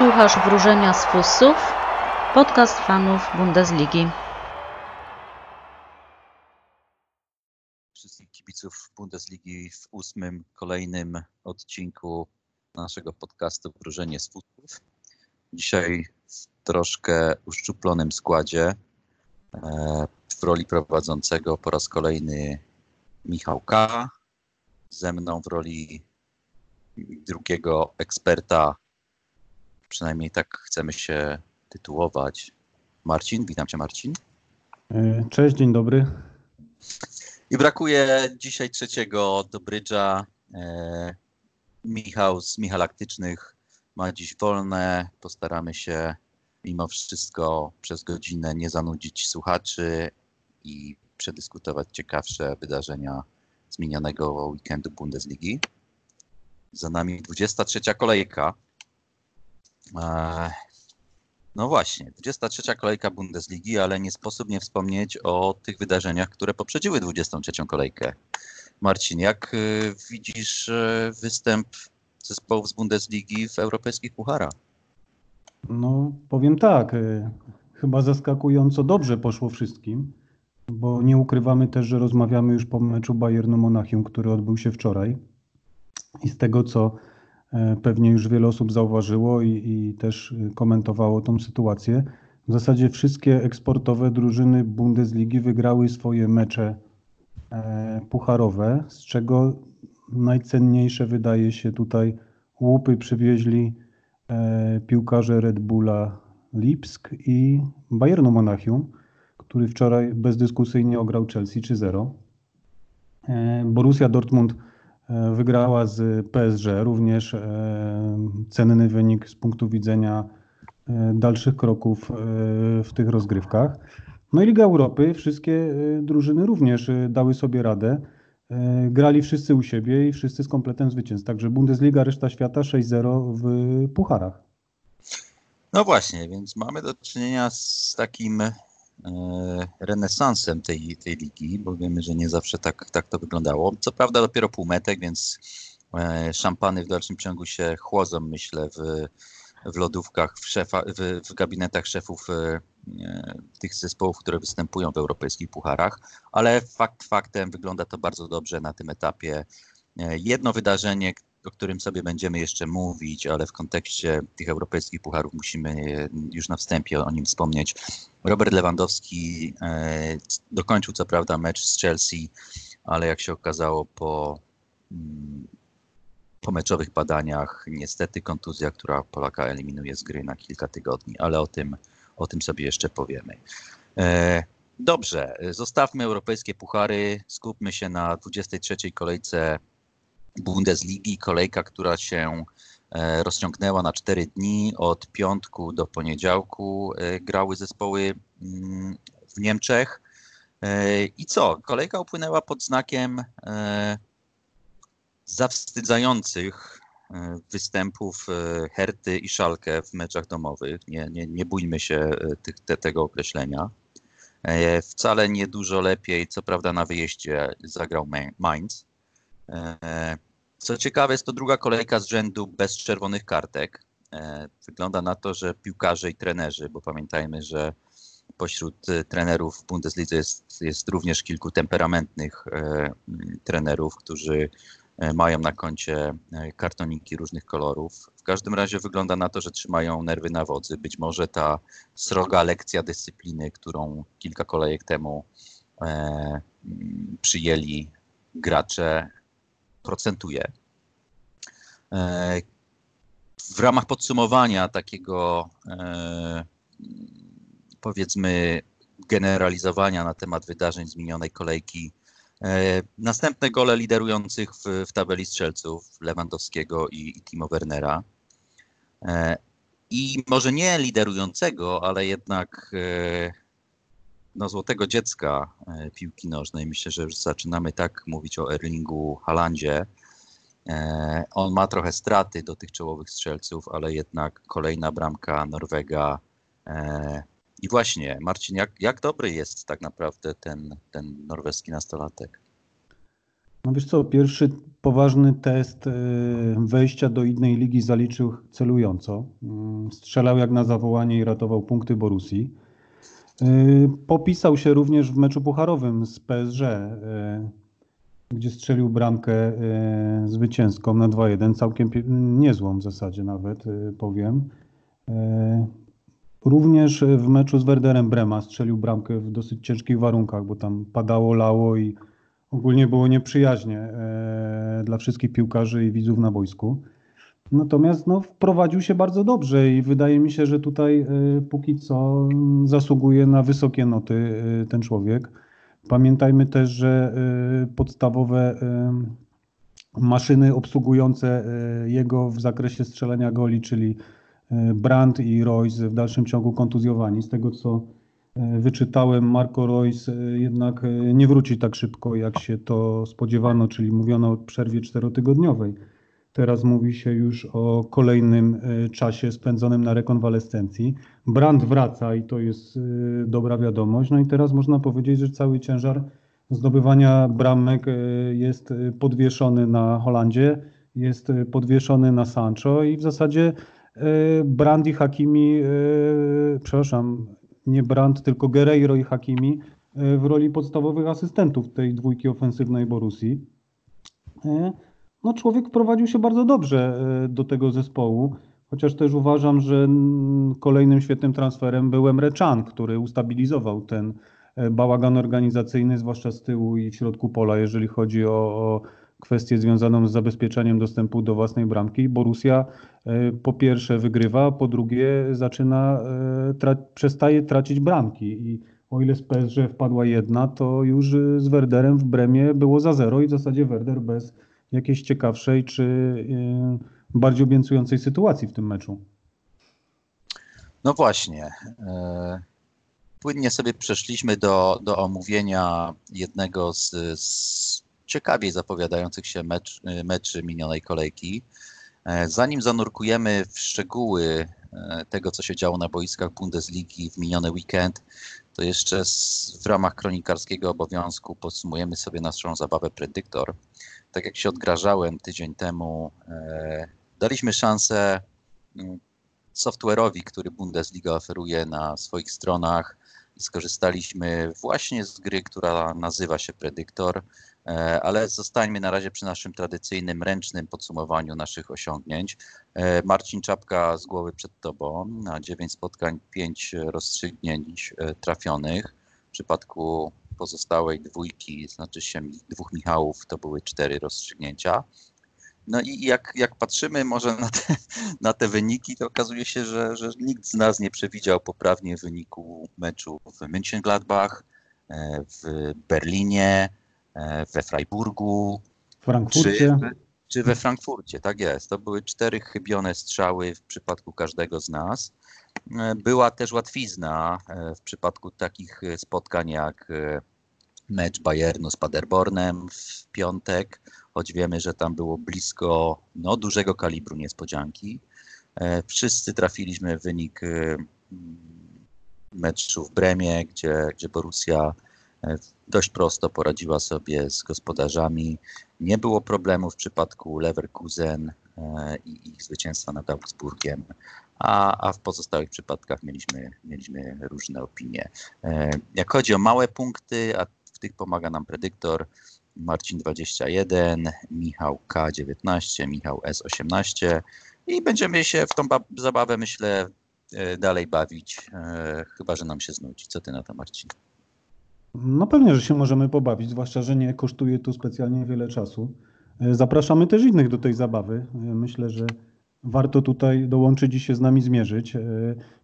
Słuchasz Wróżenia z Fusów, podcast fanów Bundesligi. Wszystkich kibiców Bundesligi w ósmym, kolejnym odcinku naszego podcastu Wróżenie z Fusów. Dzisiaj w troszkę uszczuplonym składzie e, w roli prowadzącego po raz kolejny Michał K. Ze mną w roli drugiego eksperta przynajmniej tak chcemy się tytułować. Marcin, witam cię Marcin. E, cześć, dzień dobry. I brakuje dzisiaj trzeciego do brydża. E, Michał z Michalaktycznych ma dziś wolne. Postaramy się mimo wszystko przez godzinę nie zanudzić słuchaczy i przedyskutować ciekawsze wydarzenia z minionego weekendu Bundesligi. Za nami 23 kolejka. No właśnie, 23. kolejka Bundesligi, ale nie sposób nie wspomnieć o tych wydarzeniach, które poprzedziły 23. kolejkę. Marcin, jak y, widzisz y, występ zespołów z Bundesligi w europejskich pucharach? No, powiem tak, y, chyba zaskakująco dobrze poszło wszystkim, bo nie ukrywamy też, że rozmawiamy już po meczu Bayernu Monachium, który odbył się wczoraj. I z tego, co E, pewnie już wiele osób zauważyło i, i też e, komentowało tą sytuację. W zasadzie wszystkie eksportowe drużyny Bundesligi wygrały swoje mecze e, pucharowe, z czego najcenniejsze wydaje się tutaj łupy przywieźli piłkarze Red Bulla Lipsk i Bayernu Monachium, który wczoraj bezdyskusyjnie ograł Chelsea 3-0. Borussia Dortmund E, wygrała z PSG, również e, cenny wynik z punktu widzenia e, dalszych kroków w tych rozgrywkach. No i Liga Europy, wszystkie drużyny również dały sobie radę. Grali wszyscy u siebie i wszyscy z kompletem zwycięstw. Także Bundesliga, reszta świata 6-0 w pucharach. No właśnie, więc mamy do czynienia z takim E, renesansem tej, tej ligi, bo wiemy, że nie zawsze tak, tak to wyglądało. Co prawda dopiero półmetek, więc e, szampany w dalszym ciągu się chłodzą, myślę, w, w lodówkach, w, szefa, w, w gabinetach szefów e, tych zespołów, które występują w europejskich pucharach, ale fakt faktem wygląda to bardzo dobrze na tym etapie. Jedno wydarzenie, o którym sobie będziemy jeszcze mówić, ale w kontekście tych europejskich pucharów musimy już na wstępie o nim wspomnieć. Robert Lewandowski e, dokończył co prawda mecz z Chelsea, ale jak się okazało po, mm, po meczowych badaniach, niestety kontuzja, która Polaka eliminuje z gry na kilka tygodni, ale o tym, o tym sobie jeszcze powiemy. E, dobrze, zostawmy europejskie puchary, skupmy się na 23. kolejce Bundesligi, kolejka, która się e, rozciągnęła na cztery dni. Od piątku do poniedziałku e, grały zespoły mm, w Niemczech. E, I co? Kolejka upłynęła pod znakiem zawstydzających występów Herty i Szalkę w meczach domowych. Nie, nie, nie bójmy się tych, te, tego określenia. Wcale nie dużo lepiej, co prawda na wyjeździe zagrał Mainz, co ciekawe, jest to druga kolejka z rzędu bez czerwonych kartek. E, wygląda na to, że piłkarze i trenerzy, bo pamiętajmy, że pośród e, trenerów w Bundeslidze jest, jest również kilku temperamentnych trenerów, którzy mają na koncie kartoniki różnych kolorów. W każdym razie wygląda na to, że trzymają nerwy na wodzy. Być może ta sroga lekcja dyscypliny, którą kilka kolejek temu przyjęli gracze, procentuje. E, w ramach podsumowania takiego e, powiedzmy generalizowania na temat wydarzeń z minionej kolejki, e, następne gole liderujących w, w tabeli strzelców Lewandowskiego i, i Timo Wernera. I może nie liderującego, ale jednak no, złotego dziecka e, piłki nożnej. Myślę, że już zaczynamy tak mówić o Erlingu Halandzie. E, on ma trochę straty do tych czołowych strzelców, ale jednak kolejna bramka Norwega. E, I właśnie, Marcin, jak, jak dobry jest tak naprawdę ten, ten norweski nastolatek? No wiesz co, pierwszy poważny test wejścia do innej ligi zaliczył celująco. Mm, strzelał jak na zawołanie i ratował punkty Borusi. Y, popisał się również w meczu pucharowym z PSG, y, gdzie strzelił bramkę zwycięską na 2-1, całkiem niezłą w zasadzie nawet powiem. Również w meczu z Werderem Brema strzelił bramkę w dosyć ciężkich warunkach, bo tam padało, lało i ogólnie było nieprzyjaźnie dla wszystkich piłkarzy i widzów na boisku. Natomiast no, wprowadził się bardzo dobrze i wydaje mi się, że tutaj e, póki co zasługuje na wysokie noty e, ten człowiek. Pamiętajmy też, że podstawowe maszyny obsługujące jego w zakresie strzelania goli, czyli Brandt i Royce w dalszym ciągu kontuzjowani. Z tego co wyczytałem, Marco Royce jednak nie wróci tak szybko, jak się to spodziewano, czyli mówiono o przerwie czterotygodniowej. Teraz mówi się już o kolejnym czasie spędzonym na rekonwalescencji. Brand wraca i to jest dobra wiadomość. No i teraz można powiedzieć, że cały ciężar zdobywania bramek jest podwieszony na Holandzie, jest podwieszony na Sancho i w zasadzie E, Brand i Hakimi, e, przepraszam, nie Brand, tylko Guerreiro i Hakimi e, w roli podstawowych asystentów tej dwójki ofensywnej Borusi. No człowiek wprowadził się bardzo dobrze do tego zespołu, chociaż też uważam, że kolejnym świetnym transferem był Emre Can, który ustabilizował ten bałagan organizacyjny, zwłaszcza z tyłu i w środku pola, jeżeli chodzi o, o kwestię związaną z zabezpieczeniem dostępu do własnej bramki. Borussia e, po pierwsze wygrywa, po drugie zaczyna, e, tra przestaje tracić bramki i o ile z PSG wpadła jedna, to już z Werderem w Bremie było za zero i w zasadzie Werder bez jakiejś ciekawszej czy e, bardziej obiecującej sytuacji w tym meczu. No właśnie. Płynnie sobie przeszliśmy do, do omówienia jednego z, z ciekawiej zapowiadających się mecz, meczy minionej kolejki. E, zanim zanurkujemy w szczegóły e, tego, co się działo na boiskach Bundesligi w miniony weekend, to jeszcze w ramach kronikarskiego obowiązku podsumujemy sobie naszą zabawę Predyktor. Tak jak się odgrażałem tydzień temu, e, daliśmy szansę mm, software'owi, który Bundesliga oferuje na swoich stronach skorzystaliśmy właśnie z gry, która nazywa się Predyktor. E, ale zostańmy na razie przy naszym tradycyjnym, ręcznym podsumowaniu naszych osiągnięć. E, Marcin Czapka z głowy przed Tobą, na 9 spotkań, 5 rozstrzygnięć trafionych. W przypadku pozostałej dwójki, znaczy się dwóch Michałów, to były cztery rozstrzygnięcia. No i jak, jak patrzymy może na te, na te wyniki, to okazuje się, że, że nikt z nas nie przewidział poprawnie wyniku meczu w Mönchengladbach, w Berlinie, E, we Freiburgu. Frankfurcie. Czy, czy we Frankfurcie, tak jest. To były cztery chybione strzały w przypadku każdego z nas. E, była też łatwizna e, w przypadku takich spotkań jak mecz Bayernu z Paderbornem w piątek, choć wiemy, że tam było blisko no, dużego kalibru niespodzianki. Wszyscy trafiliśmy w wynik meczu w Bremie, gdzie, gdzie Borussia dość prosto poradziła sobie z gospodarzami. Nie było problemu w przypadku Leverkusen e, i ich zwycięstwa nad Augsburgiem, a, a w pozostałych przypadkach mieliśmy, mieliśmy różne opinie. E, jak chodzi o małe punkty, a tych pomaga nam predyktor, Marcin 21, Michał K19, Michał S18 i będziemy się w tą zabawę, myślę, e, dalej bawić, chyba że nam się znudzi. Co ty na to, Marcin? No pewnie, że się możemy pobawić, zwłaszcza, że nie kosztuje tu specjalnie wiele czasu. E, zapraszamy też innych do tej zabawy. E, myślę, że warto tutaj dołączyć i się z nami zmierzyć. E,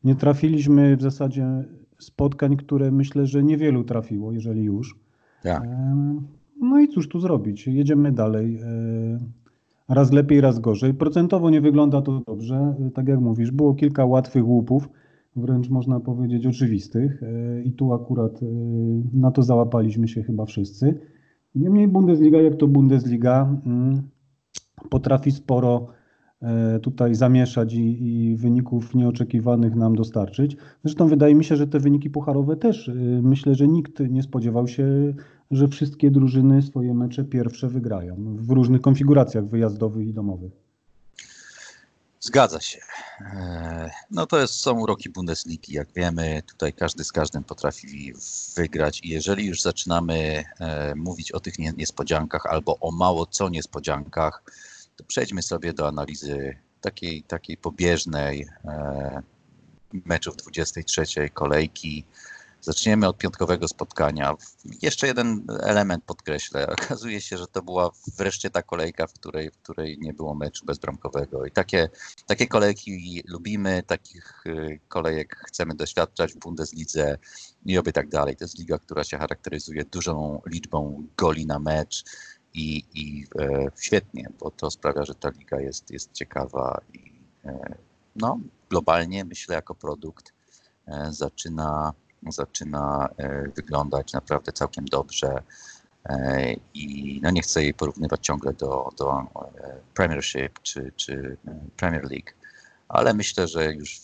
nie trafiliśmy w zasadzie spotkań, które myślę, że niewielu trafiło, jeżeli już. Tak. No i cóż tu zrobić? Jedziemy dalej. Raz lepiej, raz gorzej. Procentowo nie wygląda to dobrze. Tak jak mówisz, było kilka łatwych łupów wręcz można powiedzieć oczywistych e, i tu akurat e, na to załapaliśmy się chyba wszyscy. Niemniej Bundesliga, jak to Bundesliga, mm, potrafi sporo e, tutaj zamieszać i, i, wyników nieoczekiwanych nam dostarczyć. Zresztą wydaje mi się, że te wyniki pucharowe też, myślę, że nikt nie spodziewał się że wszystkie drużyny swoje mecze pierwsze wygrają w różnych konfiguracjach wyjazdowych i domowych. Zgadza się. E, no to jest, są uroki Bundesligi. Jak wiemy, tutaj każdy z każdym potrafi wygrać i jeżeli już zaczynamy e, mówić o tych niespodziankach albo o mało co niespodziankach, to przejdźmy sobie do analizy takiej, takiej pobieżnej e, meczów 23 kolejki. Zaczniemy od piątkowego spotkania. Jeszcze jeden element podkreślę. Okazuje się, że to była wreszcie ta kolejka, w której, w której nie było meczu bezbramkowego. I takie, takie kolejki lubimy, takich y, kolejek chcemy doświadczać w Bundeslidze i oby tak dalej. To jest liga, która się charakteryzuje dużą liczbą goli na mecz i, i e, świetnie, bo to sprawia, że ta liga jest, jest ciekawa i e, no, globalnie myślę jako produkt e, zaczyna zaczyna e, wyglądać naprawdę całkiem dobrze e, i no nie chcę jej porównywać ciągle do, do e, Premiership czy, czy Premier League, ale myślę, że już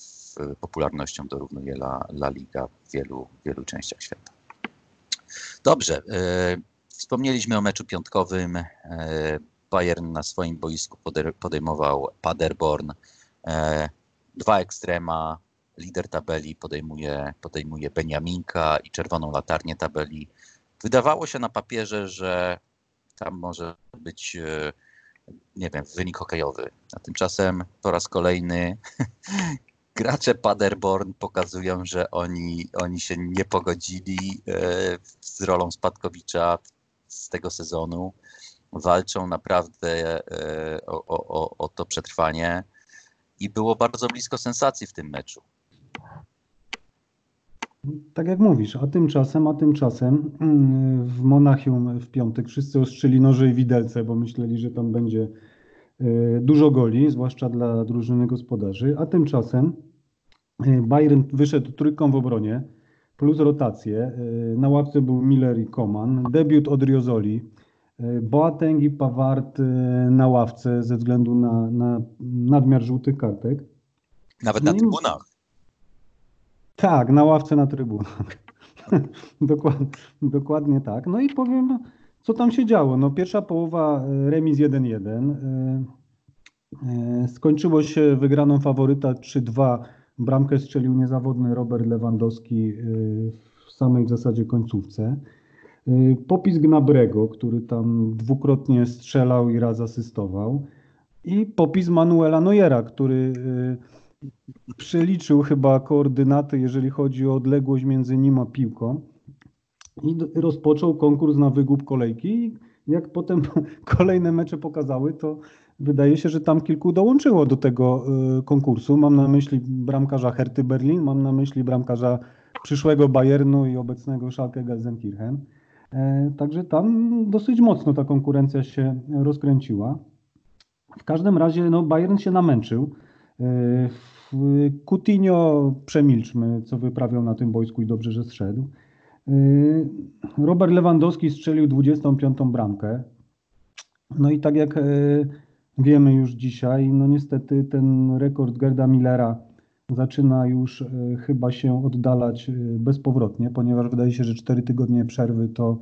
popularnością dorównuje La, La Liga w wielu, wielu częściach świata. Dobrze, wspomnieliśmy o meczu piątkowym. Bayern na swoim boisku podejmował Paderborn. Dwa ekstrema, lider tabeli podejmuje, podejmuje Beniaminka i czerwoną latarnię tabeli. Wydawało się na papierze, że tam może być, e, nie wiem, wynik hokejowy. A tymczasem po raz kolejny gracze Paderborn pokazują, że oni, oni się nie pogodzili e, z rolą Spadkowicza z tego sezonu. Walczą naprawdę e, o, o, o to przetrwanie i było bardzo blisko sensacji w tym meczu. Tak jak mówisz, a tymczasem, a tymczasem mm, w Monachium w piątek wszyscy ostrzyli noże i widelce, bo myśleli, że tam będzie e, dużo goli, zwłaszcza dla drużyny gospodarzy, a tymczasem e, Bayern wyszedł trójką w obronie, plus rotację. E, na ławce był Miller i Koman, debiut od Riozoli, Boateng i Pawart na ławce ze względu na, na nadmiar żółtych kartek. Nawet na no trybunach. Tak, na ławce na trybunach. dokładnie, dokładnie tak. No i powiem, co tam się działo. No, pierwsza połowa e, remis 1-1. E, e, skończyło się wygraną faworyta 3-2. Bramkę strzelił niezawodny Robert Lewandowski w samej w zasadzie końcówce. Popis Gnabrego, który tam dwukrotnie strzelał i raz asystował. I popis Manuela Neuera, który przeliczył chyba koordynaty, jeżeli chodzi o odległość między nim a piłką i rozpoczął konkurs na wygłup kolejki. Jak potem kolejne mecze pokazały, to wydaje się, że tam kilku dołączyło do tego y, konkursu. Mam na myśli bramkarza Herty Berlin, mam na myśli bramkarza przyszłego Bayernu i obecnego Schalke Gelsenkirchen. E, także tam dosyć mocno ta konkurencja się rozkręciła. W każdym razie no, Bayern się namęczył. E, Coutinho przemilczmy, co wyprawiał na tym boisku i dobrze, że zszedł. Y, Robert Lewandowski strzelił 25. bramkę. No i tak jak wiemy już dzisiaj, no niestety ten rekord Gerda Millera zaczyna już y, chyba się oddalać bezpowrotnie, ponieważ wydaje się, że 4 tygodnie przerwy to,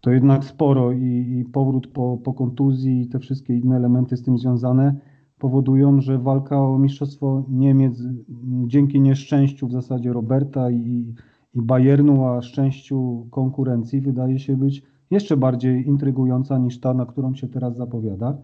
to jednak sporo i, i powrót po, po kontuzji i te wszystkie inne elementy z tym związane powodują, że walka o Mistrzostwo Niemiec dzięki nieszczęściu w zasadzie Roberta i, i Bayernu, a szczęściu konkurencji wydaje się być jeszcze bardziej intrygująca niż ta, na którą się teraz zapowiada.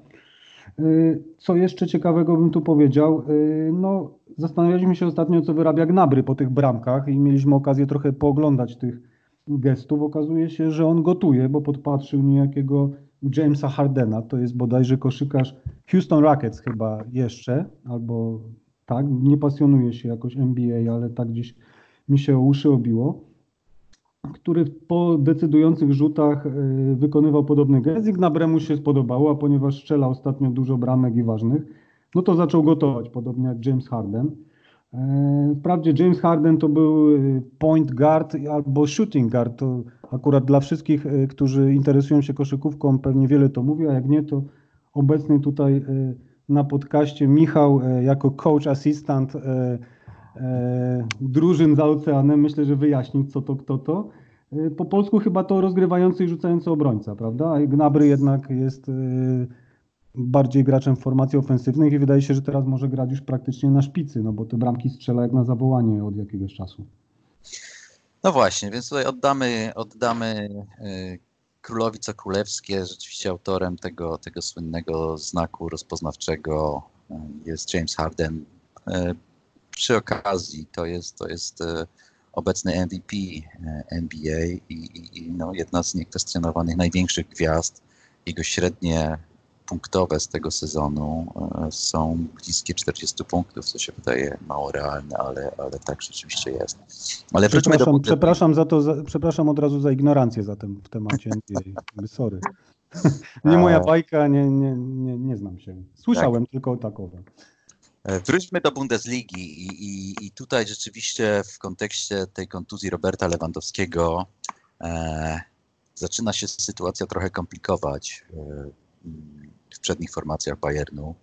Y, co jeszcze ciekawego bym tu powiedział? Y, no, zastanawialiśmy się ostatnio, co wyrabia Gnabry po tych bramkach i mieliśmy okazję trochę pooglądać tych gestów. Okazuje się, że on gotuje, bo podpatrzył niejakiego Jamesa Hardena, to jest bodajże koszykarz Houston Rockets chyba jeszcze, albo tak, nie pasjonuje się jakoś NBA, ale tak gdzieś mi się o uszy obiło, który po decydujących rzutach e, wykonywał podobny gest i Gnabremu się spodobało, a ponieważ strzela ostatnio dużo bramek i ważnych, no to zaczął gotować, podobnie jak James Harden. E, wprawdzie James Harden to był e, point guard albo shooting guard. To akurat dla wszystkich, e, którzy interesują się koszykówką, pewnie wiele to mówi, a jak nie, to obecny tutaj na podcaście Michał jako coach assistant drużyn za oceanem, myślę, że wyjaśni co to, kto to. po polsku chyba to rozgrywający i rzucający obrońca, prawda? Gnabry jednak jest bardziej graczem w formacji ofensywnej i wydaje się, że teraz może grać już praktycznie na szpicy, no bo te bramki strzela jak na zawołanie od jakiegoś czasu. No właśnie, więc tutaj oddamy, oddamy królowi co królewskie, rzeczywiście autorem tego, tego słynnego znaku rozpoznawczego jest James Harden. Przy okazji to jest, to jest obecny MVP NBA i, i, i no, jedna z niekwestionowanych największych gwiazd. Jego średnie punktowe z tego sezonu e, są bliskie 40 punktów, co się wydaje mało realne, ale, ale tak rzeczywiście jest. Ale przepraszam, do... przepraszam za to, za, przepraszam od razu za ignorancję zatem w temacie NBA. Sorry. Nie moja bajka, nie, nie, nie, nie znam się. Słyszałem tak. tylko takowe. E, wróćmy do Bundesligi i, i, i, tutaj rzeczywiście w kontekście tej kontuzji Roberta Lewandowskiego e, zaczyna się sytuacja trochę komplikować. E, w przednich formacjach Bayernu.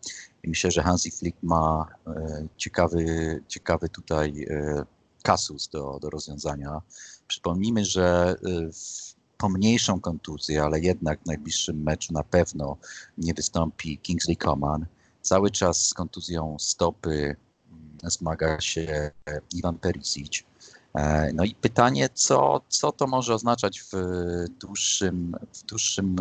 I myślę, że Hansi Flick ma e, ciekawy, ciekawy tutaj e, kasus do, do rozwiązania. Przypomnijmy, że w pomniejszą kontuzję, ale jednak w najbliższym meczu na pewno nie wystąpi Kingsley Coman. Cały czas z kontuzją stopy mm, zmaga się Iwan Perisic. No i pytanie, co, co to może oznaczać w dłuższym, w dłuższym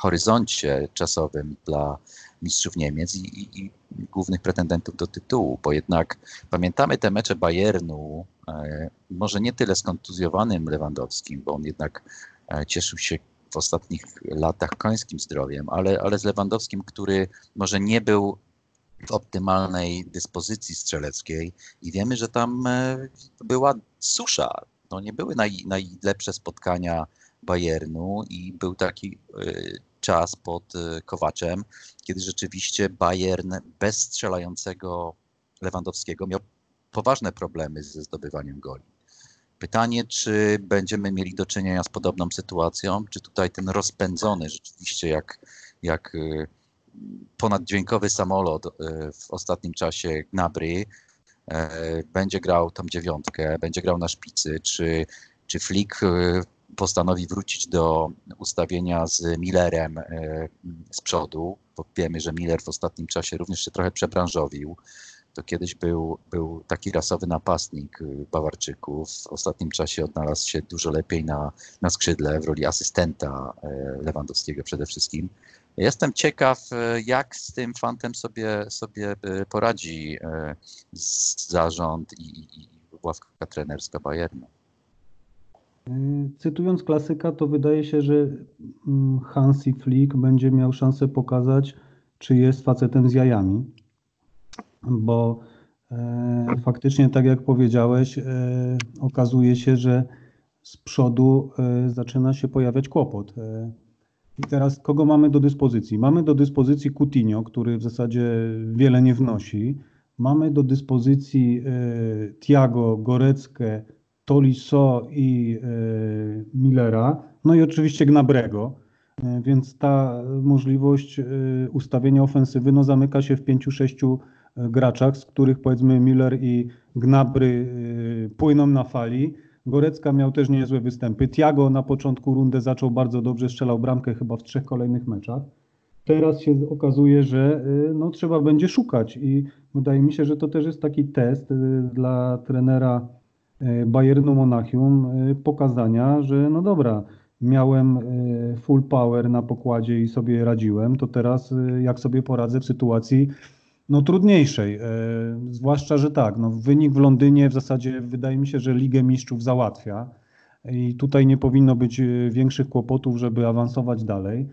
horyzoncie czasowym dla mistrzów Niemiec i, i, i, głównych pretendentów do tytułu, bo jednak pamiętamy te mecze Bayernu, e, może nie tyle skontuzjowanym Lewandowskim, bo on jednak e, cieszył się w ostatnich latach końskim zdrowiem, ale, ale z Lewandowskim, który może nie był w optymalnej dyspozycji strzeleckiej i wiemy, że tam e, była susza. To nie były naj, najlepsze spotkania Bayernu i był taki czas pod y, Kowaczem, kiedy rzeczywiście Bayern bez strzelającego Lewandowskiego miał poważne problemy ze zdobywaniem goli. Pytanie, czy będziemy mieli do czynienia z podobną sytuacją, czy tutaj ten rozpędzony rzeczywiście jak, jak y, ponaddźwiękowy samolot y, w ostatnim czasie Gnabry będzie grał tam dziewiątkę, będzie grał na szpicy, czy, czy Flick postanowi wrócić do ustawienia z Millerem z przodu, bo wiemy, że Miller w ostatnim czasie również się trochę przebranżowił. To kiedyś był, był taki rasowy napastnik y, Bawarczyków. W ostatnim czasie odnalazł się dużo lepiej na, na skrzydle w roli asystenta e, Lewandowskiego przede wszystkim. Jestem ciekaw, e, jak z tym fantem sobie, sobie poradzi zarząd i, i, ławka trenerska Bayernu. Cytując klasyka, to wydaje się, że mm, Hansi Flick będzie miał szansę pokazać, czy jest facetem z jajami, bo e, faktycznie, tak jak powiedziałeś, e, okazuje się, że z przodu e, zaczyna się pojawiać kłopot. I teraz kogo mamy do dyspozycji? Mamy do dyspozycji Coutinho, który w zasadzie wiele nie wnosi. Mamy do dyspozycji Tiago, Goreckę, Tolisso i Millera, no i oczywiście Gnabrego. Więc ta możliwość ustawienia ofensywy no, zamyka się w pięciu, sześciu graczach, z których powiedzmy Miller i Gnabry płyną na fali. Gorecka miał też niezłe występy. Tiago na początku rundy zaczął bardzo dobrze, strzelał bramkę chyba w trzech kolejnych meczach. Teraz się okazuje, że no, trzeba będzie szukać i wydaje mi się, że to też jest taki test dla trenera Bayernu Monachium pokazania, że no dobra, miałem full power na pokładzie i sobie radziłem, to teraz jak sobie poradzę w sytuacji no, trudniejszej. Zwłaszcza, że tak, no, wynik w Londynie w zasadzie wydaje mi się, że Ligę Mistrzów załatwia i tutaj nie powinno być większych kłopotów, żeby awansować dalej.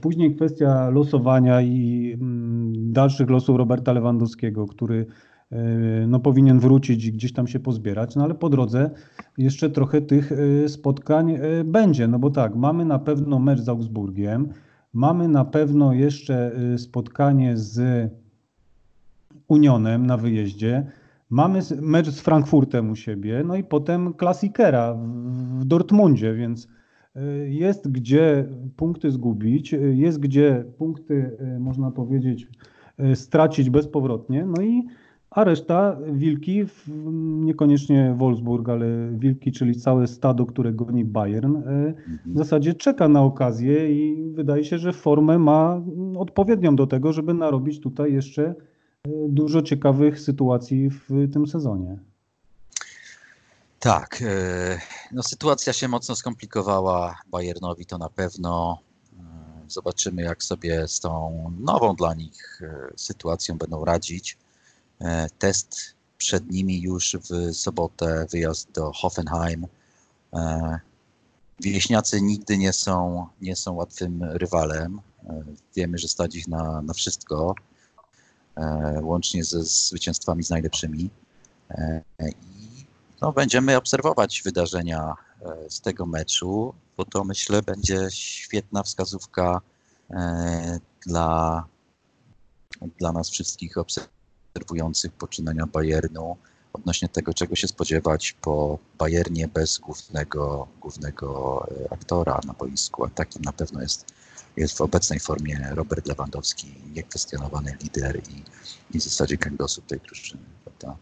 Później kwestia losowania i mm, dalszych losów Roberta Lewandowskiego, który no, powinien wrócić i gdzieś tam się pozbierać, no ale po drodze jeszcze trochę tych e, spotkań e, będzie, no bo tak, mamy na pewno mecz z Augsburgiem, mamy na pewno jeszcze e, spotkanie z Unionem na wyjeździe, mamy mecz z Frankfurtem u siebie, no i potem klasikera w Dortmundzie, więc jest gdzie punkty zgubić, jest gdzie punkty, można powiedzieć, stracić bezpowrotnie, no i a reszta Wilki, niekoniecznie Wolfsburg, ale Wilki, czyli całe stado, które goni Bayern, w zasadzie czeka na okazję i wydaje się, że formę ma odpowiednią do tego, żeby narobić tutaj jeszcze dużo ciekawych sytuacji w tym sezonie. Tak, e, no sytuacja się mocno skomplikowała Bayernowi, to na pewno. Zobaczymy, jak sobie z tą nową dla nich sytuacją będą radzić. E, test przed nimi już w sobotę, wyjazd do Hoffenheim. E, wieśniacy nigdy nie są, nie są łatwym rywalem. E, wiemy, że stać ich na, na wszystko, łącznie ze zwycięstwami z najlepszymi. I no, będziemy obserwować wydarzenia z tego meczu, bo to myślę będzie świetna wskazówka dla, dla nas wszystkich obserwujących poczynania Bayernu odnośnie tego, czego się spodziewać po Bayernie bez głównego, głównego e, aktora na boisku, a takim na pewno jest, jest w obecnej formie Robert Lewandowski, niekwestionowany lider i, i w zasadzie kręgosłup tej drużyny. Prawda?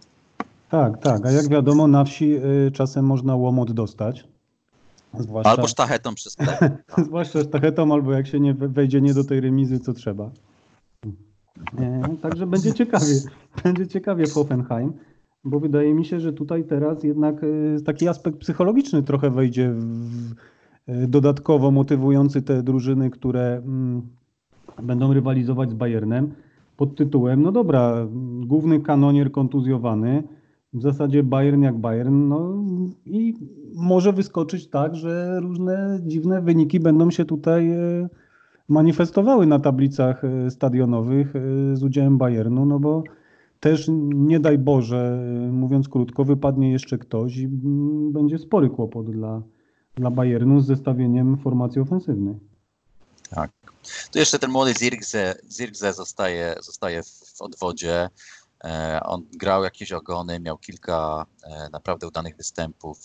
Tak, tak, a jak wiadomo na wsi y, czasem można łomot dostać. Zwłaszcza... Albo sztachetą przez plek. Zwłaszcza sztachetą, albo jak się nie wejdzie nie do tej remizy, co trzeba. Także będzie ciekawie. Będzie ciekawie w Hoffenheim, bo wydaje mi się, że tutaj teraz jednak e, taki aspekt psychologiczny trochę wejdzie w, e, dodatkowo motywujący te drużyny, które mm, będą rywalizować z Bayernem pod tytułem, no dobra, główny kanonier kontuzjowany, w zasadzie Bayern jak Bayern, no i może wyskoczyć tak, że różne dziwne wyniki będą się tutaj e, manifestowały na tablicach e, stadionowych e, z udziałem Bayernu, no bo też nie daj Boże, e, mówiąc krótko, wypadnie jeszcze ktoś i mm, będzie spory kłopot dla Bayernu z zestawieniem formacji ofensywnej. Tak. Tu jeszcze ten młody Zirkze, Zirkze zostaje, zostaje w odwodzie. On grał jakieś ogony, miał kilka naprawdę udanych występów,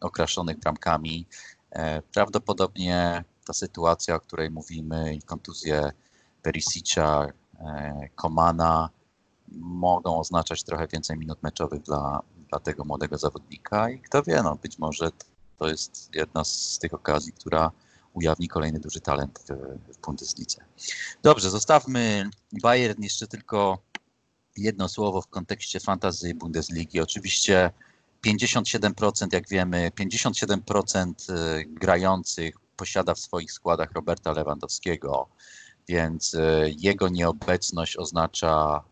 okraszonych bramkami. Prawdopodobnie ta sytuacja, o której mówimy, i kontuzje Perisicza, e, Komana mogą oznaczać trochę więcej minut meczowych dla, dla tego młodego zawodnika i kto wie, no być może to jest jedna z tych okazji, która ujawni kolejny duży talent w, Bundeslidze. Dobrze, zostawmy Bayern jeszcze tylko jedno słowo w kontekście fantazy Bundesligi. Oczywiście 57%, jak wiemy, 57% e, grających posiada w swoich składach Roberta Lewandowskiego, więc e, jego nieobecność oznacza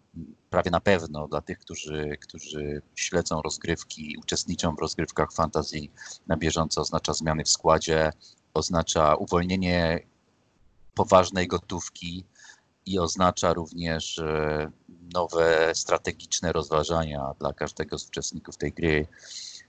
prawie na pewno dla tych, którzy, którzy śledzą rozgrywki, uczestniczą w rozgrywkach fantazji na bieżąco, oznacza zmiany w składzie, oznacza uwolnienie poważnej gotówki i oznacza również e, nowe strategiczne rozważania dla każdego z uczestników tej gry.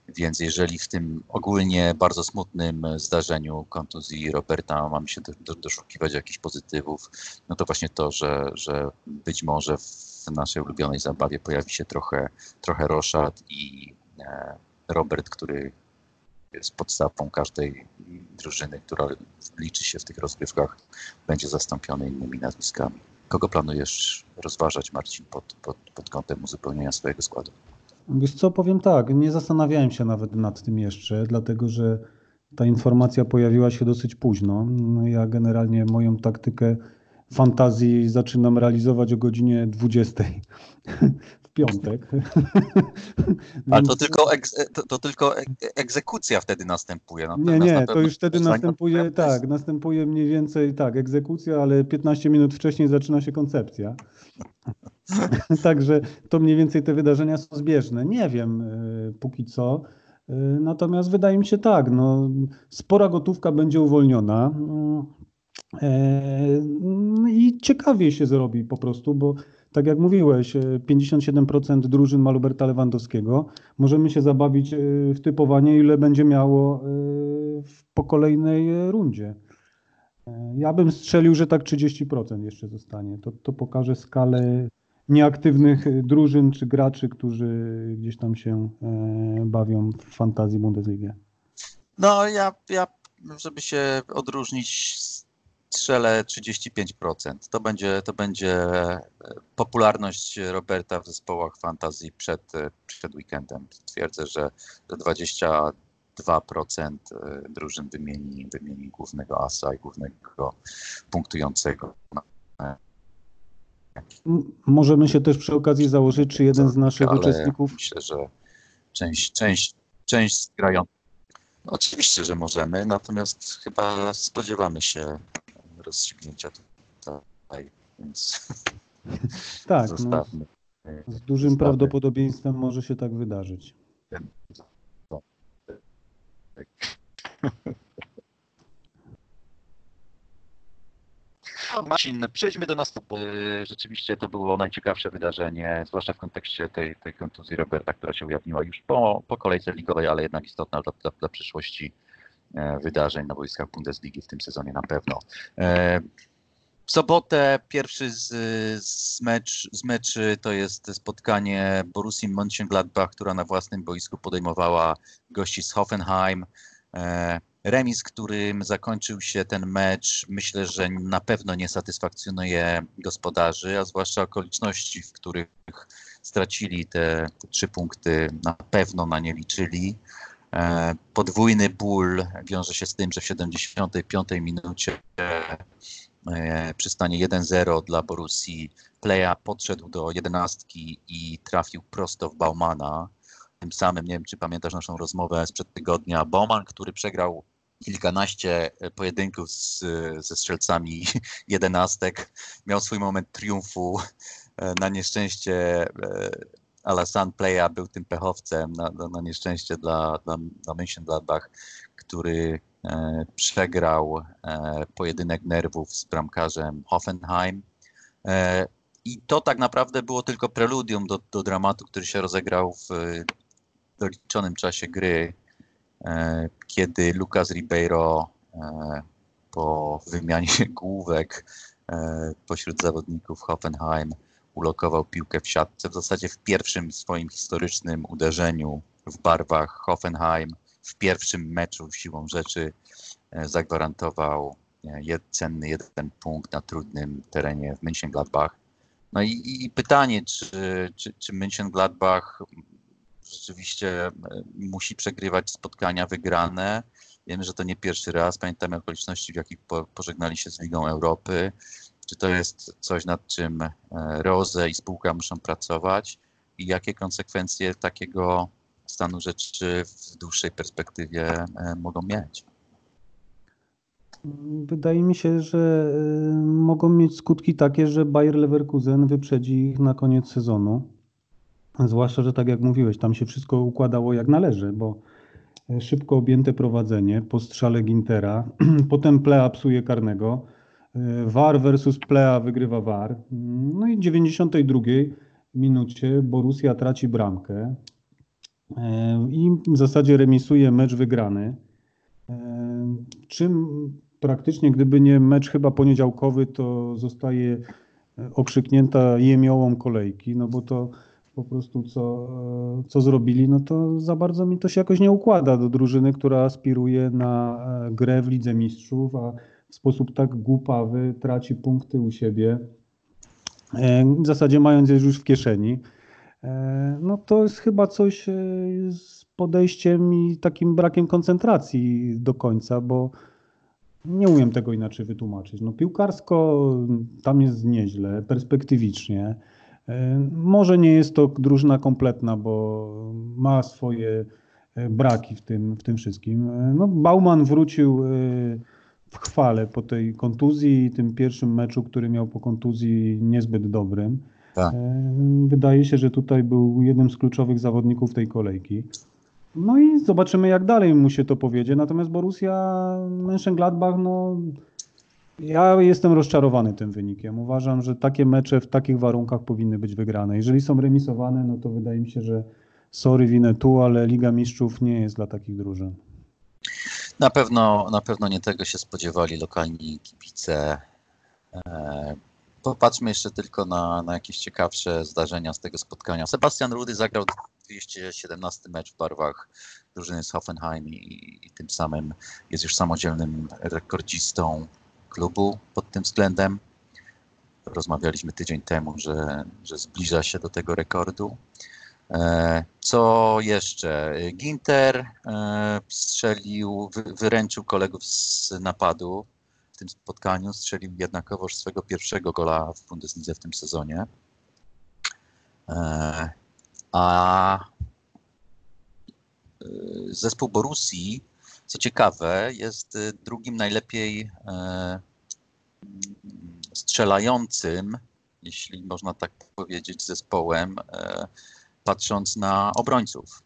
Więc jeżeli w tym ogólnie bardzo smutnym zdarzeniu kontuzji Roberta mamy się do, do, doszukiwać jakichś pozytywów, no to właśnie to, że, że być może w naszej ulubionej zabawie pojawi się trochę, trochę roszad i e, Robert, który jest podstawą każdej drużyny, która liczy się w tych rozgrywkach, będzie zastąpiony innymi nazwiskami. Kogo planujesz rozważać, Marcin, pod, pod, pod kątem uzupełnienia swojego składu? Wiesz co, powiem tak, nie zastanawiałem się nawet nad tym jeszcze, dlatego że ta informacja pojawiła się dosyć późno. No ja generalnie moją taktykę fantazji zaczynam realizować o godzinie 20 w piątek. Ale to tylko, to, to, tylko egzekucja wtedy następuje. nie, nie, to już wtedy następuje, tak, następuje mniej więcej, tak, egzekucja, ale 15 minut wcześniej zaczyna się koncepcja. Także to mniej więcej te wydarzenia są zbieżne. Nie wiem y, póki co. Y, natomiast wydaje mi się tak, no, spora gotówka będzie uwolniona y, i ciekawie się zrobi po prostu, bo tak jak mówiłeś, 57% drużyn ma Luberta Lewandowskiego. Możemy się zabawić w typowanie, ile będzie miało po kolejnej rundzie. Ja bym strzelił, że tak 30% jeszcze zostanie. To, to pokaże skalę nieaktywnych drużyn czy graczy, którzy gdzieś tam się e, bawią w fantazji Bundesliga? No ja, ja żeby się odróżnić strzelę 35%. To będzie, to będzie e, popularność Roberta w zespołach fantazji przed, e, przed weekendem. Twierdzę, że, że 22% e, drużyn wymieni, wymieni głównego asa i głównego punktującego. Możemy się też przy okazji założyć, czy jeden z naszych Ale uczestników. Myślę, że część, część, część z grających. No, oczywiście, że możemy, natomiast chyba spodziewamy się rozstrzygnięcia tutaj, więc Tak, no, zostawmy. z dużym Zostawmy. prawdopodobieństwem może się tak wydarzyć. No, Marcin, przejdźmy do nas. bo, y, Rzeczywiście to było najciekawsze wydarzenie, zwłaszcza w kontekście tej, tej kontuzji Roberta, która się ujawniła już po, po kolejce ligowej, ale jednak istotna dla, dla, dla przyszłości e, wydarzeń na boiskach Bundesligi w tym sezonie na pewno. E, W sobotę pierwszy z, z, mecz, z meczy to jest spotkanie Borussii Mönchengladbach, która na własnym boisku podejmowała gości z Hoffenheim. E, Remis, którym zakończył się ten mecz, myślę, że na pewno nie satysfakcjonuje gospodarzy, a zwłaszcza okoliczności, w których stracili te trzy punkty, na pewno na nie liczyli. E, Podwójny ból wiąże się z tym, że w 75 minucie e, przy stanie 1-0 dla Borussii Pleja podszedł do jedenastki i trafił prosto w Baumana. Tym samym, nie wiem czy pamiętasz naszą rozmowę sprzed tygodnia, Bauman, który przegrał kilkanaście pojedynków z, ze strzelcami jedenastek, miał swój moment triumfu. E, Na nieszczęście e, Alassane Playa był tym pechowcem, na, na, na nieszczęście dla, dla, dla Mönchengladbach, który e, przegrał e, pojedynek nerwów z bramkarzem Hoffenheim. E, I to tak naprawdę było tylko preludium do, do dramatu, który się rozegrał w e, doliczonym czasie gry, e, kiedy Lucas Ribeiro e, po wymianie główek pośród zawodników Hoffenheim ulokował piłkę w siatce. W zasadzie w pierwszym swoim historycznym uderzeniu w barwach Hoffenheim, w pierwszym meczu siłą rzeczy e, zagwarantował e, cenny jeden punkt na trudnym terenie w Mönchengladbach. No i, i pytanie, czy, czy, czy Mönchengladbach rzeczywiście e, musi przegrywać spotkania wygrane. Wiemy, że to nie pierwszy raz. Pamiętamy okoliczności, w jakich po, pożegnali się z Ligą Europy. Czy to jest coś, nad czym e, Rose i spółka muszą pracować i jakie konsekwencje takiego stanu rzeczy w dłuższej perspektywie e, mogą mieć? Wydaje mi się, że y, mogą mieć skutki takie, że Bayer Leverkusen wyprzedzi ich na koniec sezonu. Zwłaszcza, że tak jak mówiłeś, tam się wszystko układało jak należy, bo e, szybko objęte prowadzenie po strzale Gintera, potem Plea psuje karnego, e, VAR versus Plea wygrywa VAR. No i w 92 minucie Borussia traci bramkę e, i w zasadzie remisuje mecz wygrany. E, Czym praktycznie, gdyby nie mecz chyba poniedziałkowy, to zostaje okrzyknięta jemiołą kolejki, no bo to po prostu co, co zrobili, no to za bardzo mi to się jakoś nie układa do drużyny, która aspiruje na grę w Lidze Mistrzów, a w sposób tak głupawy traci punkty u siebie, e, w zasadzie mając je już w kieszeni. E, No to jest chyba coś e, z podejściem i takim brakiem koncentracji do końca, bo nie umiem tego inaczej wytłumaczyć. No piłkarsko tam jest nieźle, perspektywicznie. Może nie jest to drużyna kompletna, bo ma swoje braki w tym, w tym wszystkim. No, Bauman wrócił w chwale po tej kontuzji i tym pierwszym meczu, który miał po kontuzji niezbyt dobrym. Tak. E, Wydaje się, że tutaj był jednym z kluczowych zawodników tej kolejki. No i zobaczymy, jak dalej mu się to powiedzie. Natomiast Borussia Mönchengladbach, no ja jestem rozczarowany tym wynikiem. Uważam, że takie mecze w takich warunkach powinny być wygrane. Jeżeli są remisowane, no to wydaje mi się, że sorry, winę tu, ale Liga Mistrzów nie jest dla takich drużyn. Na pewno, na pewno nie tego się spodziewali lokalni kibice. E, Popatrzmy jeszcze tylko na, na jakieś ciekawsze zdarzenia z tego spotkania. Sebastian Rudy zagrał 217 mecz w barwach drużyny z Hoffenheim i, i tym samym jest już samodzielnym rekordzistą klubu pod tym względem. Rozmawialiśmy tydzień temu, że, że zbliża się do tego rekordu. E, co jeszcze? Ginter e, strzelił, wyręczył kolegów z napadu w tym spotkaniu, strzelił jednakowoż swego pierwszego gola w Bundeslidze w tym sezonie. E, a zespół Borussii, co ciekawe, jest drugim najlepiej strzelającym, jeśli można tak powiedzieć, zespołem patrząc na obrońców.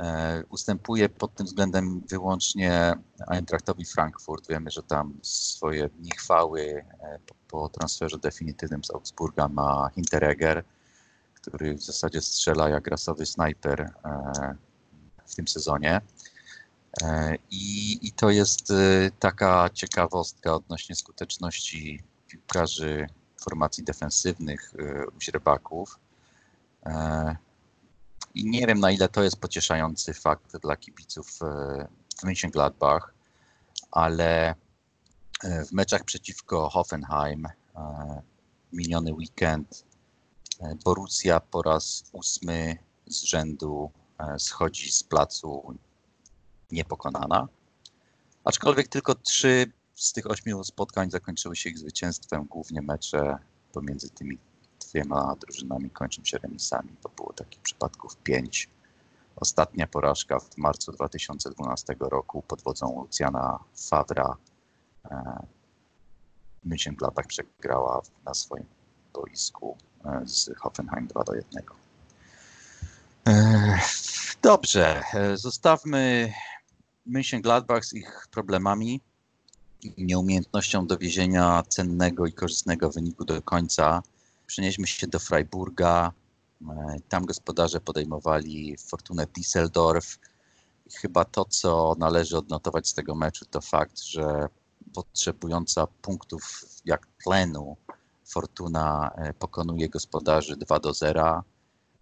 E, ustępuje pod tym względem wyłącznie Eintrachtowi Frankfurt. Wiemy, że tam swoje dni chwały e, po, po transferze definitywnym z Augsburga ma Hinteregger, który w zasadzie strzela jak rasowy snajper e, w tym sezonie. I, I, to jest taka ciekawostka odnośnie skuteczności piłkarzy formacji defensywnych u. I nie wiem, na ile to jest pocieszający fakt dla kibiców e, w Mönchengladbach, ale e, w meczach przeciwko Hoffenheim e, miniony weekend Borussia po raz ósmy z rzędu schodzi z placu niepokonana. Aczkolwiek tylko trzy z tych ośmiu spotkań zakończyły się ich zwycięstwem, głównie mecze pomiędzy tymi dwiema drużynami kończą się remisami, bo było takich przypadków pięć. Ostatnia porażka w marcu 2012 roku pod wodzą Luciana Favra. E, Mönchengladbach przegrała na swoim boisku e, z Hoffenheim 2 do 1. E, dobrze, zostawmy Mönchengladbach z ich problemami i nieumiejętnością dowiezienia cennego i korzystnego wyniku do końca Przenieśmy się do Freiburga. E, tam gospodarze podejmowali Fortunę Düsseldorf. Chyba to, co należy odnotować z tego meczu, to fakt, że potrzebująca punktów jak tlenu Fortuna e, pokonuje gospodarzy 2 do 0.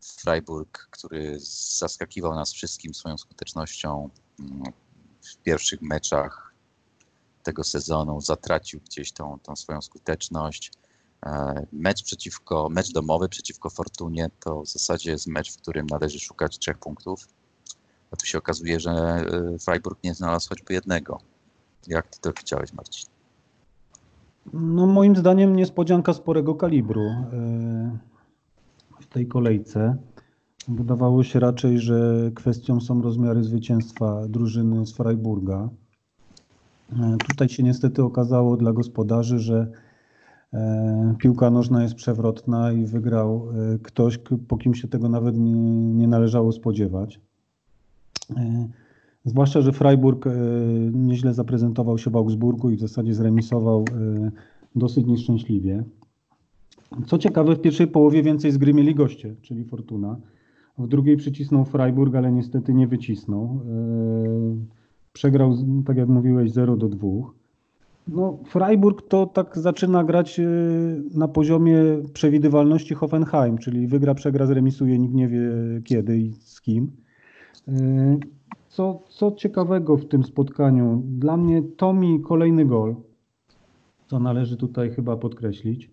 Freiburg, który zaskakiwał nas wszystkim swoją skutecznością mm, w pierwszych meczach tego sezonu, zatracił gdzieś tą, tą swoją skuteczność. E, mecz przeciwko, mecz domowy przeciwko Fortunie to w zasadzie jest mecz, w którym należy szukać trzech punktów. A tu się okazuje, że e, Freiburg nie znalazł choćby jednego. Jak ty to widziałeś, Marcin? No moim zdaniem niespodzianka sporego kalibru e, w tej kolejce. Wydawało się raczej, że kwestią są rozmiary zwycięstwa drużyny z Freiburga. Tutaj się niestety okazało dla gospodarzy, że piłka nożna jest przewrotna i wygrał e, ktoś, po kim się tego nawet nie, nie należało spodziewać. E, zwłaszcza, że Freiburg nieźle zaprezentował się w Augsburgu i w zasadzie zremisował dosyć nieszczęśliwie. Co ciekawe, w pierwszej połowie więcej z gry mieli goście, czyli Fortuna. W drugiej przycisnął Freiburg, ale niestety nie wycisnął. Przegrał, tak jak mówiłeś, 0 do 2. No, Freiburg to tak zaczyna grać e, na poziomie przewidywalności Hoffenheim, czyli wygra, przegra, zremisuje, nikt nie wie kiedy i z kim. E, co, co ciekawego w tym spotkaniu? Dla mnie Tomi kolejny gol, co należy tutaj chyba podkreślić.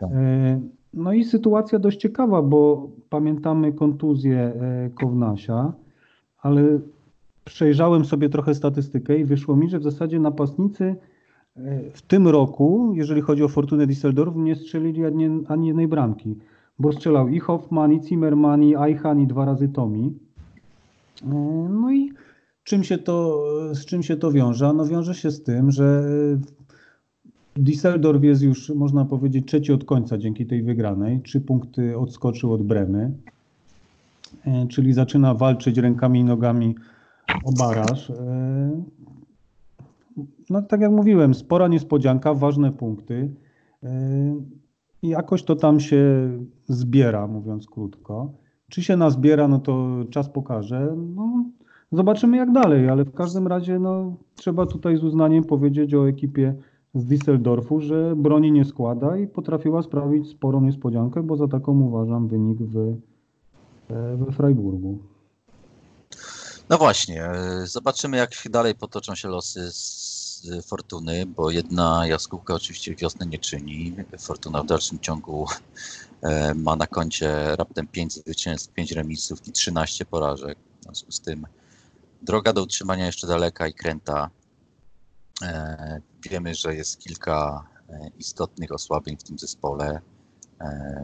Tak. No i sytuacja dość ciekawa, bo pamiętamy kontuzję Kownasia, ale przejrzałem sobie trochę statystykę i wyszło mi, że w zasadzie napastnicy w tym roku, jeżeli chodzi o Fortunę Düsseldorf, nie strzelili ani, ani jednej bramki, bo strzelał i Hoffman, i Zimmerman, i Eichan, i dwa razy Tomi. E, no i czym się to, z czym się to wiąże? No wiąże się z tym, że Düsseldorf jest już, można powiedzieć, trzeci od końca dzięki tej wygranej. Trzy punkty odskoczył od Bremy, e, czyli zaczyna walczyć rękami i nogami o baraż. E, no tak jak mówiłem, spora niespodzianka, ważne punkty. I jakoś to tam się zbiera, mówiąc krótko. Czy się nazbiera, no to czas pokaże. No, zobaczymy jak dalej, ale w każdym razie no, trzeba tutaj z uznaniem powiedzieć o ekipie z Düsseldorfu, że broni nie składa i potrafiła sprawić sporą niespodziankę, bo za taką uważam wynik w, we Freiburgu. No właśnie, zobaczymy jak dalej potoczą się losy Fortuny, bo jedna jaskółka oczywiście wiosny nie czyni. Fortuna w dalszym ciągu e, ma na koncie raptem 5 zwycięstw, 5 remisów i 13 porażek. W związku z tym droga do utrzymania jeszcze daleka i kręta. E, wiemy, że jest kilka istotnych osłabień w tym zespole,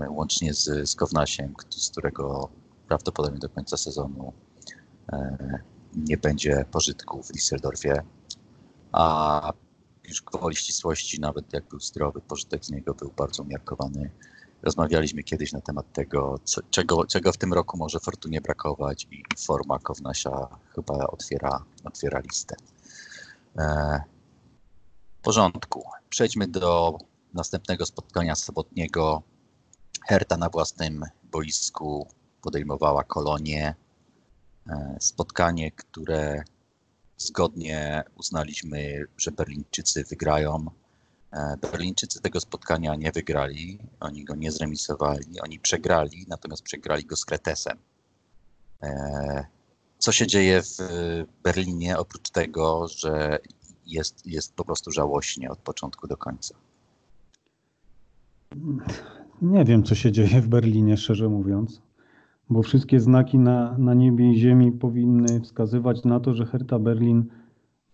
łącznie z, z Kownasiem, z którego prawdopodobnie do końca sezonu nie będzie pożytku w Düsseldorfie, a już gwoli ścisłości, nawet jak był zdrowy, pożytek z niego był bardzo umiarkowany. Rozmawialiśmy kiedyś na temat tego, co, czego, czego w tym roku może Fortunie brakować i forma Kownasia chyba otwiera, otwiera listę. E, w porządku. Przejdźmy do następnego spotkania sobotniego. Herta na własnym boisku podejmowała kolonię E, spotkanie, które zgodnie uznaliśmy, że Berlińczycy wygrają. E, Berlińczycy tego spotkania nie wygrali, oni go nie zremisowali, oni przegrali, natomiast przegrali go z Kretesem. E, co się dzieje w Berlinie, oprócz tego, że jest, jest po prostu żałośnie od początku do końca? Nie wiem, co się dzieje w Berlinie, szczerze mówiąc bo wszystkie znaki na, na niebie i ziemi powinny wskazywać na to, że Hertha Berlin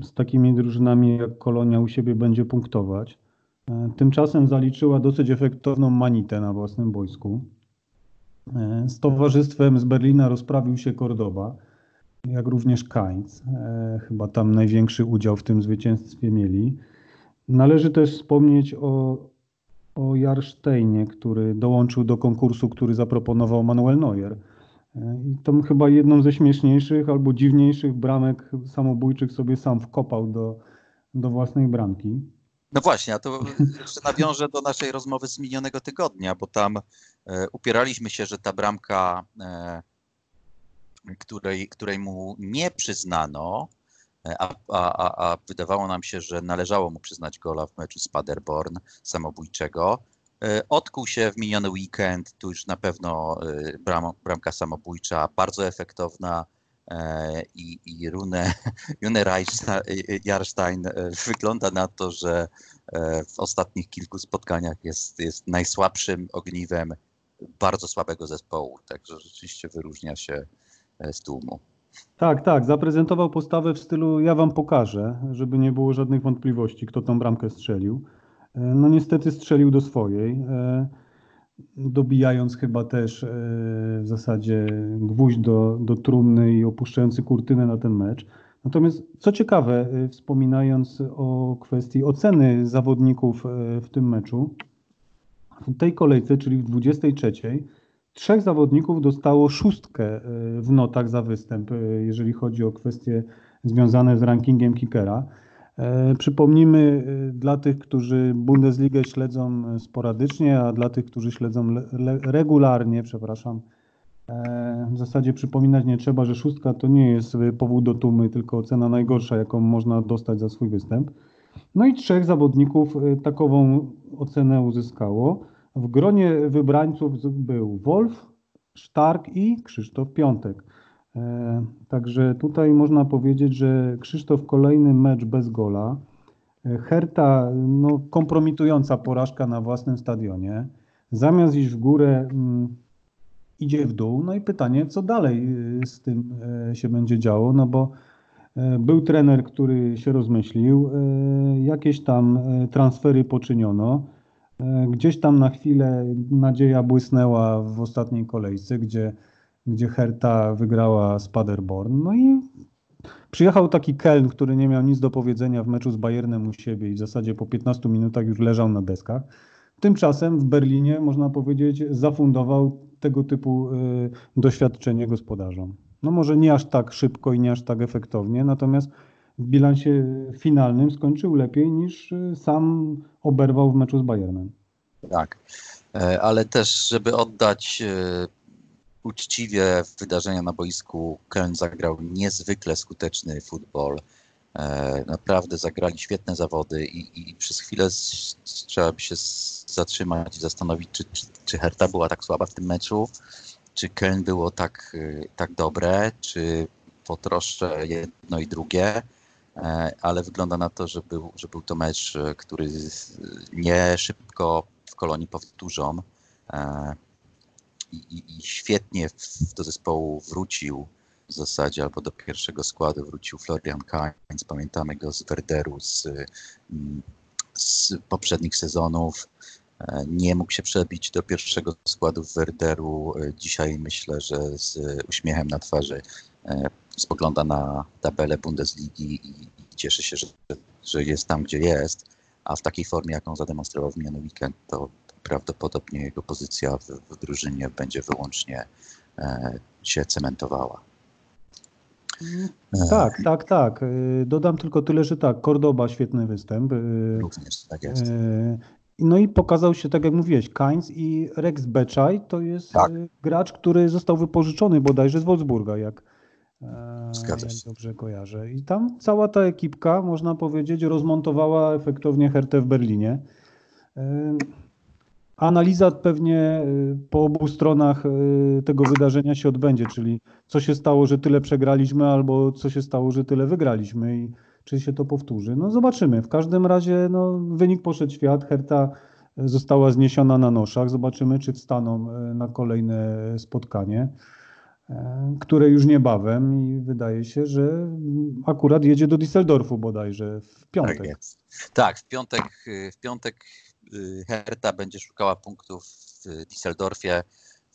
z takimi drużynami jak Kolonia u siebie będzie punktować. E, tymczasem zaliczyła dosyć efektowną manitę na własnym boisku. E, z towarzystwem z Berlina rozprawił się Cordoba, jak również Kainz. E, chyba tam największy udział w tym zwycięstwie mieli. Należy też wspomnieć o, o Jarsteinie, który dołączył do konkursu, który zaproponował Manuel Neuer. E, I to chyba jedną ze śmieszniejszych albo dziwniejszych bramek samobójczych sobie sam wkopał do, do własnej bramki. No właśnie, a to jeszcze nawiążę do naszej rozmowy z minionego tygodnia, bo tam e, upieraliśmy się, że ta bramka, e, której, której mu nie przyznano, a, a, a wydawało nam się, że należało mu przyznać gola w meczu z Paderborn samobójczego. E, odkuł się w miniony weekend, tu już na pewno e, bram, bramka samobójcza, bardzo efektowna e, i, i Rune, Rune Jarstein wygląda na to, że w ostatnich kilku spotkaniach jest, jest najsłabszym ogniwem bardzo słabego zespołu, także rzeczywiście wyróżnia się z tłumu. Tak, tak. Zaprezentował postawę w stylu ja wam pokażę, żeby nie było żadnych wątpliwości, kto tą bramkę strzelił. E, no niestety strzelił do swojej, e, dobijając chyba też e, w zasadzie gwóźdź do, do trumny i opuszczający kurtynę na ten mecz. Natomiast co ciekawe, wspominając o kwestii oceny zawodników w tym meczu, w tej kolejce, czyli w 23, trzech zawodników dostało szóstkę y, w notach za występ, y, jeżeli chodzi o kwestie związane z rankingiem kickera. E, przypomnijmy dla tych, którzy Bundesligę śledzą sporadycznie, a dla tych, którzy śledzą regularnie, przepraszam, e, w zasadzie przypominać nie trzeba, że szóstka to nie jest powód do tumy, tylko ocena najgorsza, jaką można dostać za swój występ. No i trzech zawodników takową ocenę uzyskało. W gronie wybrańców był Wolf, Stark i Krzysztof Piątek. E, także tutaj można powiedzieć, że Krzysztof kolejny mecz bez gola. E, Herta, no, kompromitująca porażka na własnym stadionie. Zamiast iść w górę, mm, idzie w dół. No i pytanie, co dalej y, z tym e, się będzie działo? No bo był trener, który się rozmyślił, jakieś tam transfery poczyniono. E, gdzieś tam na chwilę nadzieja błysnęła w ostatniej kolejce, gdzie, gdzie Herta wygrała z Paderborn. No i przyjechał taki Keln, który nie miał nic do powiedzenia w meczu z Bayernem u siebie i w zasadzie po 15 minutach już leżał na deskach. Tymczasem w Berlinie, można powiedzieć, zafundował tego typu y, doświadczenie gospodarzom. No może nie aż tak szybko i nie aż tak efektownie, natomiast w bilansie finalnym skończył lepiej niż y, sam oberwał w meczu z Bayernem. Tak, e, ale też, żeby oddać e, uczciwie wydarzenia na boisku, Köln zagrał niezwykle skuteczny futbol. E, naprawdę zagrali świetne zawody i, i przez chwilę trzeba by się zatrzymać i zastanowić, czy, czy, czy Herta była tak słaba w tym meczu, czy Köln było tak, tak dobre, czy potroszcze jedno i drugie. Ale wygląda na to, że był, że był to mecz, który nie szybko w kolonii powtórzą i, i, i świetnie do zespołu wrócił w zasadzie albo do pierwszego składu wrócił Florian Kainz. Pamiętamy go z Werderu z, mm, z poprzednich sezonów. E, nie mógł się przebić do pierwszego składu Werderu. E, dzisiaj myślę, że z uśmiechem na twarzy e, spogląda na tabelę Bundesligi i, i cieszy się, że, że jest tam, gdzie jest. A w takiej formie, jaką zademonstrował w miniony weekend, to prawdopodobnie jego pozycja w, w drużynie będzie wyłącznie e, się cementowała. E, tak, tak, tak. E, dodam tylko tyle, że tak, Cordoba świetny występ. E, Również, tak jest. No i pokazał się, tak jak mówiłeś, Kainz i Rex Beczaj to jest tak. gracz, który został wypożyczony bodajże z Wolfsburga, jak, jak dobrze kojarzę. I tam cała ta ekipka, można powiedzieć, rozmontowała efektownie Hertę w Berlinie. Analiza pewnie y, po obu stronach tego wydarzenia się odbędzie, czyli co się stało, że tyle przegraliśmy, albo co się stało, że tyle wygraliśmy i czy się to powtórzy. No zobaczymy. W każdym razie no, wynik poszedł świat, Herta została zniesiona na noszach. Zobaczymy, czy wstaną na kolejne spotkanie, które już niebawem i wydaje się, że akurat jedzie do Düsseldorfu bodajże w piątek. Tak, jest. tak w piątek, w piątek Y, Herta będzie szukała punktów w Düsseldorfie.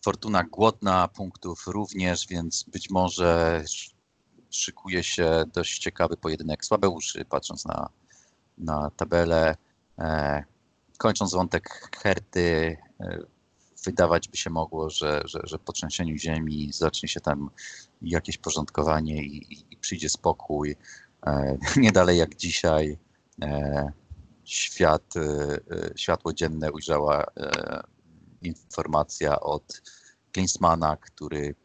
Fortuna głodna punktów również, więc być może szykuje się dość ciekawy pojedynek Słabeuszy, patrząc na, na tabelę. E, kończąc wątek Herty, e, wydawać by się mogło, że, że, że po trzęsieniu ziemi zacznie się tam jakieś porządkowanie i, i, i przyjdzie spokój. E, nie dalej jak dzisiaj świat, e, e, światło dzienne ujrzała e, informacja od Klinsmana, który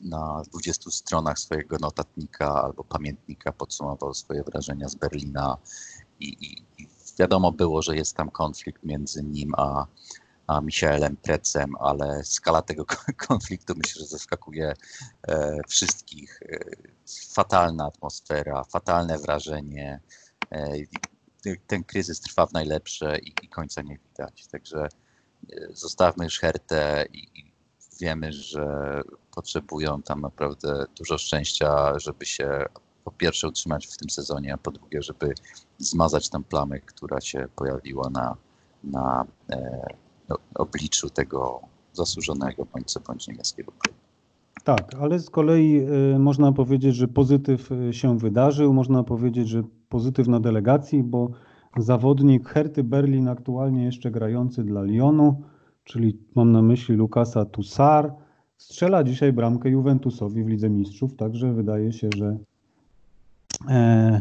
na 20 stronach swojego notatnika albo pamiętnika podsumował swoje wrażenia z Berlina i, i, i wiadomo było, że jest tam konflikt między nim a, a Michaelem Precem, ale skala tego konfliktu myślę, że zaskakuje e, wszystkich. E, fatalna atmosfera, fatalne wrażenie. E, ten kryzys trwa w najlepsze i, końca nie widać. Także zostawmy już Hertę i, wiemy, że potrzebują tam naprawdę dużo szczęścia, żeby się po pierwsze utrzymać w tym sezonie, a po drugie, żeby zmazać tę plamę, która się pojawiła na, na obliczu tego zasłużonego bądź co bądź niemieckiego klubu. Tak, ale z kolei y, można powiedzieć, że pozytyw y, się wydarzył, można powiedzieć, że pozytyw na delegacji, bo zawodnik Herty Berlin aktualnie jeszcze grający dla Lyonu, czyli mam na myśli Lukasa Tussar, strzela dzisiaj bramkę Juventusowi w Lidze Mistrzów, także wydaje się, że e,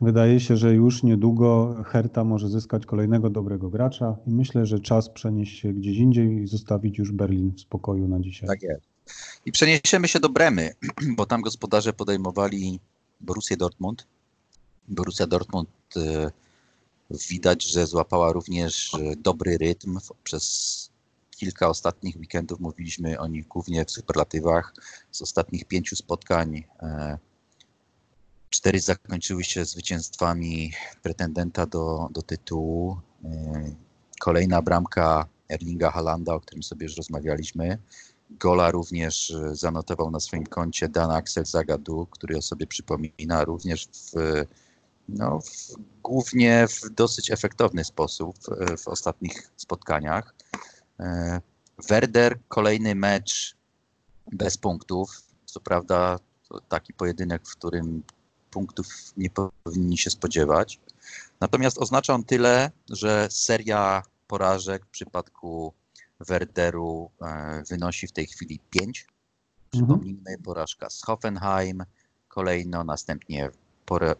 wydaje się, że już niedługo Herta może zyskać kolejnego dobrego gracza i myślę, że czas przenieść się gdzieś indziej i zostawić już Berlin w spokoju na dzisiaj. Tak jest. I przeniesiemy się do Bremy, bo tam gospodarze podejmowali Borussię Dortmund. Borussia Dortmund e, widać, że złapała również e, dobry rytm. Przez kilka ostatnich weekendów mówiliśmy o nich głównie w superlatywach. Z ostatnich pięciu spotkań e, cztery zakończyły się zwycięstwami pretendenta do, do tytułu. Kolejna bramka Erlinga Halanda, o którym sobie już rozmawialiśmy. Gola również e, zanotował na swoim koncie Dan Axel Zagadu, który o sobie przypomina również w, no, w, głównie w dosyć efektowny sposób w, w ostatnich spotkaniach. Werder kolejny mecz bez punktów. Co prawda taki pojedynek, w którym punktów nie powinni się spodziewać. Natomiast oznacza on tyle, że seria porażek w przypadku Werderu e, wynosi w tej chwili 5. Przypomnijmy, mhm. porażka z Hoffenheim, kolejno następnie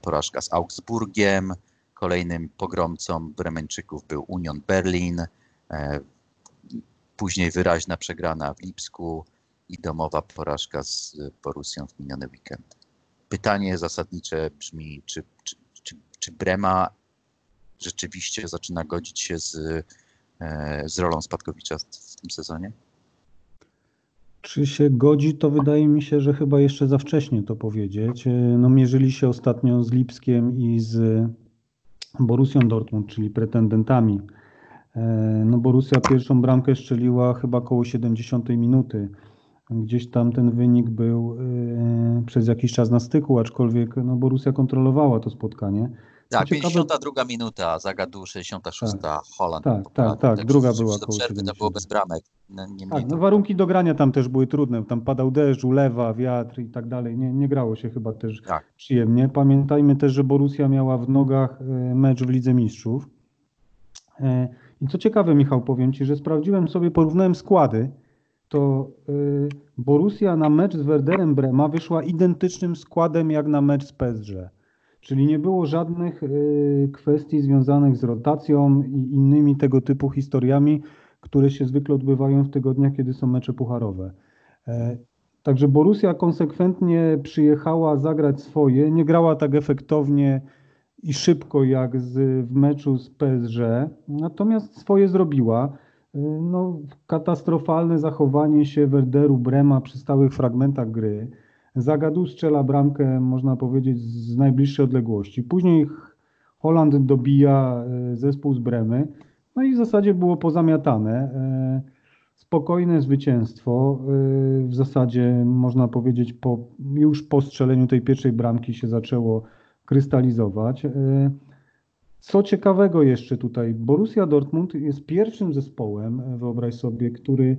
porażka z Augsburgiem, kolejnym pogromcą Bremeńczyków był Union Berlin, e, później wyraźna przegrana w Lipsku i domowa porażka z Borussią w miniony weekend. Pytanie zasadnicze brzmi, czy, czy, czy, czy Brema rzeczywiście zaczyna godzić się z E, z rolą Spadkowicza w tym sezonie? Czy się godzi, to wydaje mi się, że chyba jeszcze za wcześnie to powiedzieć. No, mierzyli się ostatnio z Lipskiem i z Borussią Dortmund, czyli pretendentami. No, Borussia pierwszą bramkę strzeliła chyba koło 70 minuty. Gdzieś tam ten wynik był yy, przez jakiś czas na styku, aczkolwiek no, Borussia kontrolowała to spotkanie. Tak, ciekawe... 52 minuta, Zagadu 66, tak, Holland. Tak, tak, tak, druga była koło przerwy, to było bez bramek. No, tak, no warunki do grania tam też były trudne, tam padał deszcz, ulewa, wiatr i tak dalej, nie, nie grało się chyba też tak. przyjemnie. Pamiętajmy też, że Borussia miała w nogach e, mecz w Lidze Mistrzów. I co ciekawe, Michał, powiem Ci, że sprawdziłem sobie, porównałem składy, to y, Borussia na mecz z Werderem Brema wyszła identycznym składem jak na mecz z PSG. Czyli nie było żadnych y, kwestii związanych z rotacją i innymi tego typu historiami, które się zwykle odbywają w tygodniach, kiedy są mecze pucharowe. E, także Borussia konsekwentnie przyjechała zagrać swoje, nie grała tak efektownie i szybko jak z, w meczu z PSG, natomiast swoje zrobiła. No, katastrofalne zachowanie się Werderu Brema przy stałych fragmentach gry. Zagadu strzela bramkę, można powiedzieć, z najbliższej odległości. Później Holland dobija e, zespół z Bremy. No i w zasadzie było pozamiatane. E, spokojne zwycięstwo. E, w zasadzie można powiedzieć, po, już po strzeleniu tej pierwszej bramki się zaczęło krystalizować. Co ciekawego jeszcze tutaj, Borussia Dortmund jest pierwszym zespołem, wyobraź sobie, który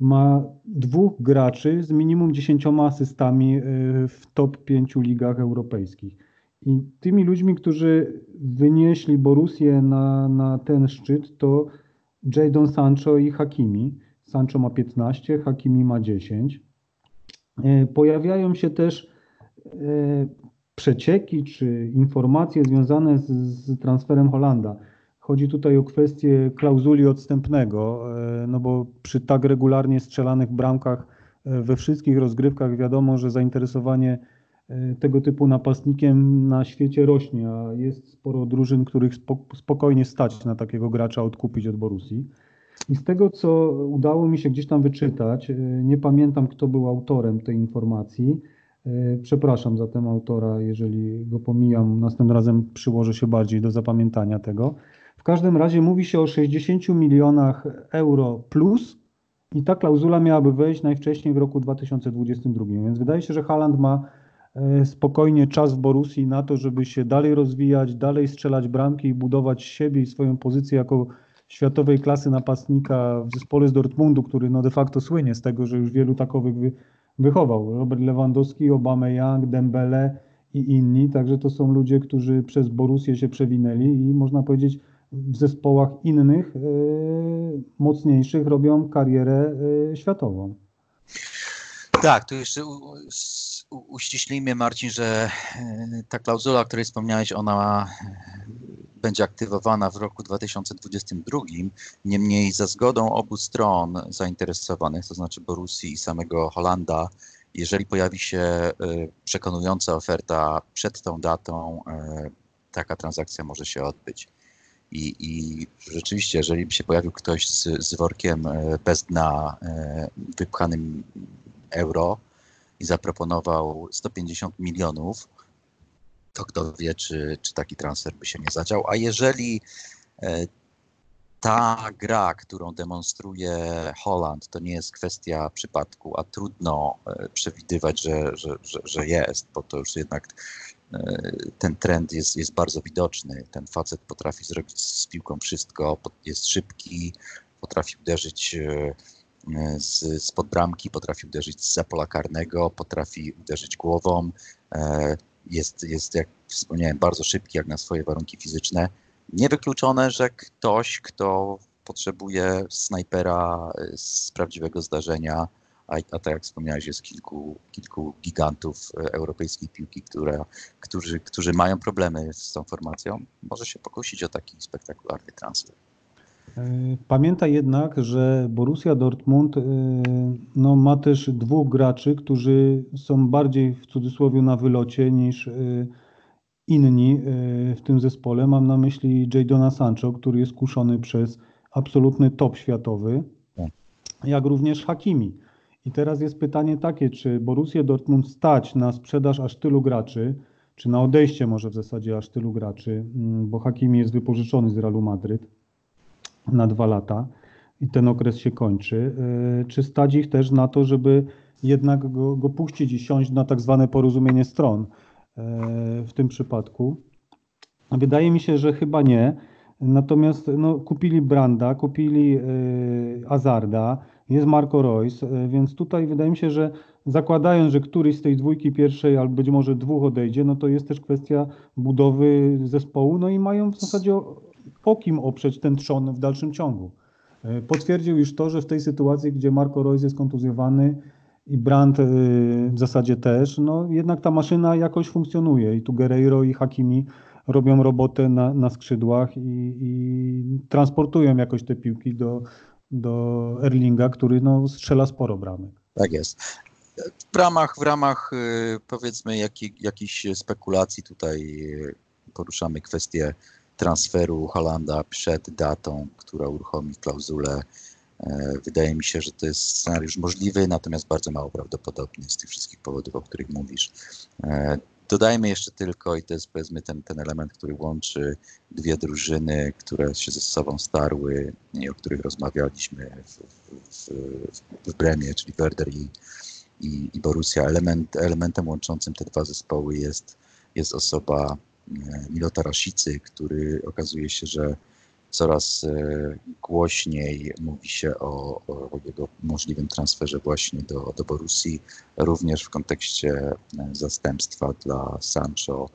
ma dwóch graczy z minimum dziesięcioma asystami y, w top pięciu ligach europejskich. I tymi ludźmi, którzy wynieśli Borussię na, na ten szczyt, to Jadon Sancho i Hakimi. Sancho ma 15, Hakimi ma 10. Y, pojawiają się też przecieki czy informacje związane z, z, transferem Holanda. Chodzi tutaj o kwestię klauzuli odstępnego, e, no bo przy tak regularnie strzelanych bramkach e, we wszystkich rozgrywkach wiadomo, że zainteresowanie e, tego typu napastnikiem na świecie rośnie, a jest sporo drużyn, których spokojnie stać na takiego gracza odkupić od Borusi. I z tego, co udało mi się gdzieś tam wyczytać, nie pamiętam, kto był autorem tej informacji, przepraszam za ten autora, jeżeli go pomijam. Następnym razem przyłożę się bardziej do zapamiętania tego. W każdym razie mówi się o 60 milionach euro plus i ta klauzula miałaby wejść najwcześniej w roku 2022. Więc wydaje się, że Haland ma e, spokojnie czas w Borussii na to, żeby się dalej rozwijać, dalej strzelać bramki i budować siebie i swoją pozycję jako światowej klasy napastnika w zespole z Dortmundu, który no de facto słynie z tego, że już wielu takowych wychował. Robert Lewandowski, Obama Young, Dembele i inni. Także to są ludzie, którzy przez Borussię się przewinęli i można powiedzieć w zespołach innych, yy, mocniejszych robią karierę yy, światową. Tak, tu jeszcze u, uściślimy Marcin, że e, ta klauzula, o której wspomniałeś, ona będzie aktywowana w roku 2022. Niemniej za zgodą obu stron zainteresowanych, to znaczy Borussii i samego Holanda, jeżeli pojawi się e, przekonująca oferta przed tą datą, e, taka transakcja może się odbyć. I, I, rzeczywiście, jeżeli by się pojawił ktoś z, z workiem e, bez dna wypchanym euro i zaproponował 150 milionów, to kto wie, czy, czy taki transfer by się nie zadział. A jeżeli e, ta gra, którą demonstruje Holland, to nie jest kwestia przypadku, a trudno e, przewidywać, że, że, że, że jest, bo to już jednak e, ten trend jest, jest bardzo widoczny. Ten facet potrafi zrobić z piłką wszystko, jest szybki, potrafi uderzyć z, spod bramki, potrafi uderzyć z pola karnego, potrafi uderzyć głową, jest, jest, jak wspomniałem, bardzo szybki jak na swoje warunki fizyczne. Niewykluczone, że ktoś, kto potrzebuje snajpera e, z prawdziwego zdarzenia, a, a tak jak wspomniałeś, jest kilku, kilku gigantów e, europejskiej piłki, które, którzy, którzy mają problemy z tą formacją, może się pokusić o taki spektakularny transfer. E, pamiętaj jednak, że Borussia Dortmund e, no, ma też dwóch graczy, którzy są bardziej w cudzysłowie na wylocie niż e, inni w tym zespole. Mam na myśli Jadona Sancho, który jest kuszony przez absolutny top światowy, jak również Hakimi. I teraz jest pytanie takie, czy Borussia Dortmund stać na sprzedaż aż tylu graczy, czy na odejście może w zasadzie aż tylu graczy, mm, bo Hakimi jest wypożyczony z Realu Madryt na dwa lata i ten okres się kończy. E, czy stać ich też na to, żeby jednak go, go puścić i siąść na tak zwane porozumienie stron e, w tym przypadku? Wydaje mi się, że chyba nie. Natomiast no, kupili Branda, kupili y, Azarda, jest Marco y, więc tutaj wydaje mi się, że zakładając, że któryś z tej dwójki pierwszej albo być może dwóch odejdzie, no to jest też kwestia budowy zespołu, no i mają w zasadzie o kim oprzeć ten trzon w dalszym ciągu. Y, potwierdził już to, że w tej sytuacji, gdzie Marco Reus jest kontuzjowany i Brand w zasadzie też, no jednak ta maszyna jakoś funkcjonuje i tu Guerreiro i Hakimi robią robotę na, na skrzydłach i, i, transportują jakoś te piłki do, do Erlinga, który no, strzela sporo bramek. Tak jest. W ramach, w ramach y, powiedzmy jakich, jakichś spekulacji tutaj poruszamy kwestię transferu Holanda przed datą, która uruchomi klauzulę. E, wydaje mi się, że to jest scenariusz możliwy, natomiast bardzo mało prawdopodobny z tych wszystkich powodów, o których mówisz. E, Dodajmy jeszcze tylko, i to jest powiedzmy ten, ten element, który łączy dwie drużyny, które się ze sobą starły i o których rozmawialiśmy w, w, w Bremie, czyli Werder i, i, i Borussia. Element, elementem łączącym te dwa zespoły jest, jest osoba Milota Rasicy, który okazuje się, że coraz e, głośniej mówi się o, o, jego możliwym transferze właśnie do, do Borussii, również w kontekście e, zastępstwa dla Sancho,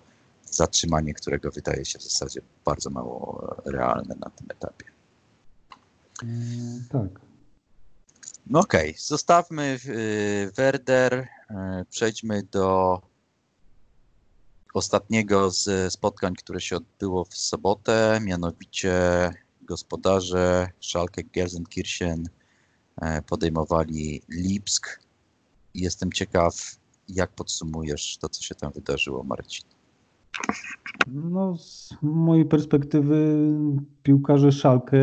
zatrzymanie którego wydaje się w zasadzie bardzo mało realne na tym etapie. Tak. No okej, okay. zostawmy e, Werder, przejdźmy do ostatniego z spotkań, które się odbyło w sobotę, mianowicie gospodarze Schalke Gelsenkirchen e, podejmowali Lipsk. Jestem ciekaw, jak podsumujesz to, co się tam wydarzyło, Marcin? No, z mojej perspektywy piłkarze Szalkę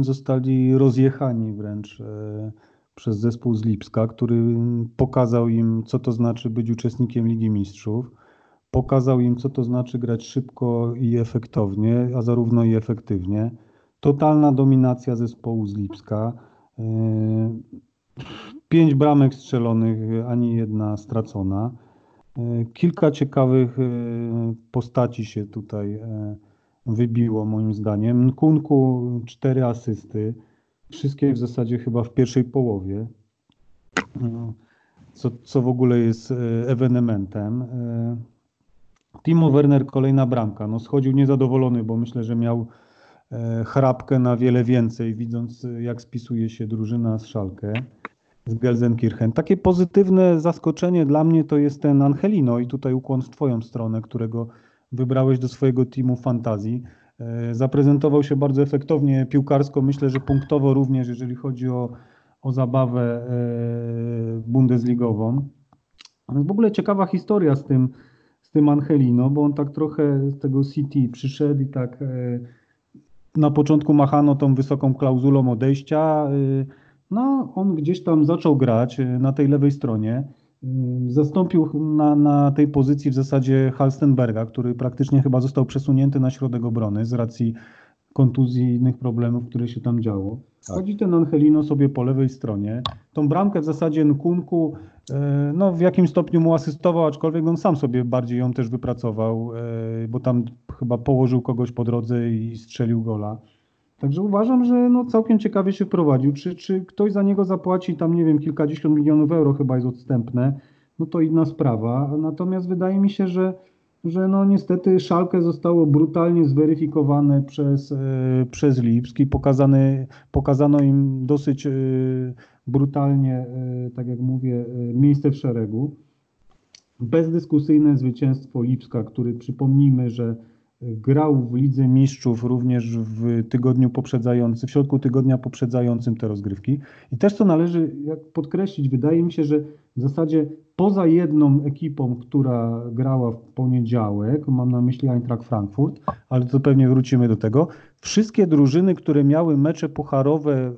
zostali rozjechani wręcz e, przez zespół z Lipska, który pokazał im, co to znaczy być uczestnikiem Ligi Mistrzów pokazał im, co to znaczy grać szybko i efektownie, a zarówno i efektywnie. Totalna dominacja zespołu z Lipska. Yy, pięć bramek strzelonych, ani jedna stracona. Yy, kilka ciekawych yy, postaci się tutaj wybiło moim zdaniem. Kunku cztery asysty, wszystkie w zasadzie chyba w pierwszej połowie, co, co w ogóle jest ewenementem. Timo Werner kolejna bramka. No schodził niezadowolony, bo myślę, że miał e, chrapkę na wiele więcej, widząc jak spisuje się drużyna z Szalkę, z Gelsenkirchen. Takie pozytywne zaskoczenie dla mnie to jest ten Angelino i tutaj ukłon w twoją stronę, którego wybrałeś do swojego teamu fantazji. E, zaprezentował się bardzo efektownie piłkarsko, myślę, że punktowo również, jeżeli chodzi o, o zabawę e, bundesligową. W ogóle ciekawa historia z tym, tym Angelino, bo on tak trochę z tego City przyszedł i tak e, na początku machano tą wysoką klauzulą odejścia. E, no, on gdzieś tam zaczął grać e, na tej lewej stronie. Zastąpił na, na tej pozycji w zasadzie Halstenberga, który praktycznie chyba został przesunięty na środek obrony z racji kontuzji i innych problemów, które się tam działo. Tak. Chodzi ten Angelino sobie po lewej stronie. Tą bramkę w zasadzie Nkunku no, w jakim stopniu mu asystował, aczkolwiek on sam sobie bardziej ją też wypracował, e, bo tam chyba położył kogoś po drodze i strzelił gola. Także uważam, że no całkiem ciekawie się prowadził. Czy, czy ktoś za niego zapłaci tam, nie wiem, kilkadziesiąt milionów euro chyba jest odstępne, no to inna sprawa. Natomiast wydaje mi się, że że no niestety Szalkę zostało brutalnie zweryfikowane przez, e, przez Lipsk i pokazane, pokazano im dosyć e, brutalnie, e, tak jak mówię, miejsce w szeregu. Bezdyskusyjne zwycięstwo Lipska, który przypomnijmy, że grał w Lidze Mistrzów również w tygodniu poprzedzającym, w środku tygodnia poprzedzającym te rozgrywki. I też co należy podkreślić, wydaje mi się, że w zasadzie poza jedną ekipą, która grała w poniedziałek, mam na myśli Eintracht Frankfurt, ale to pewnie wrócimy do tego, wszystkie drużyny, które miały mecze pucharowe e,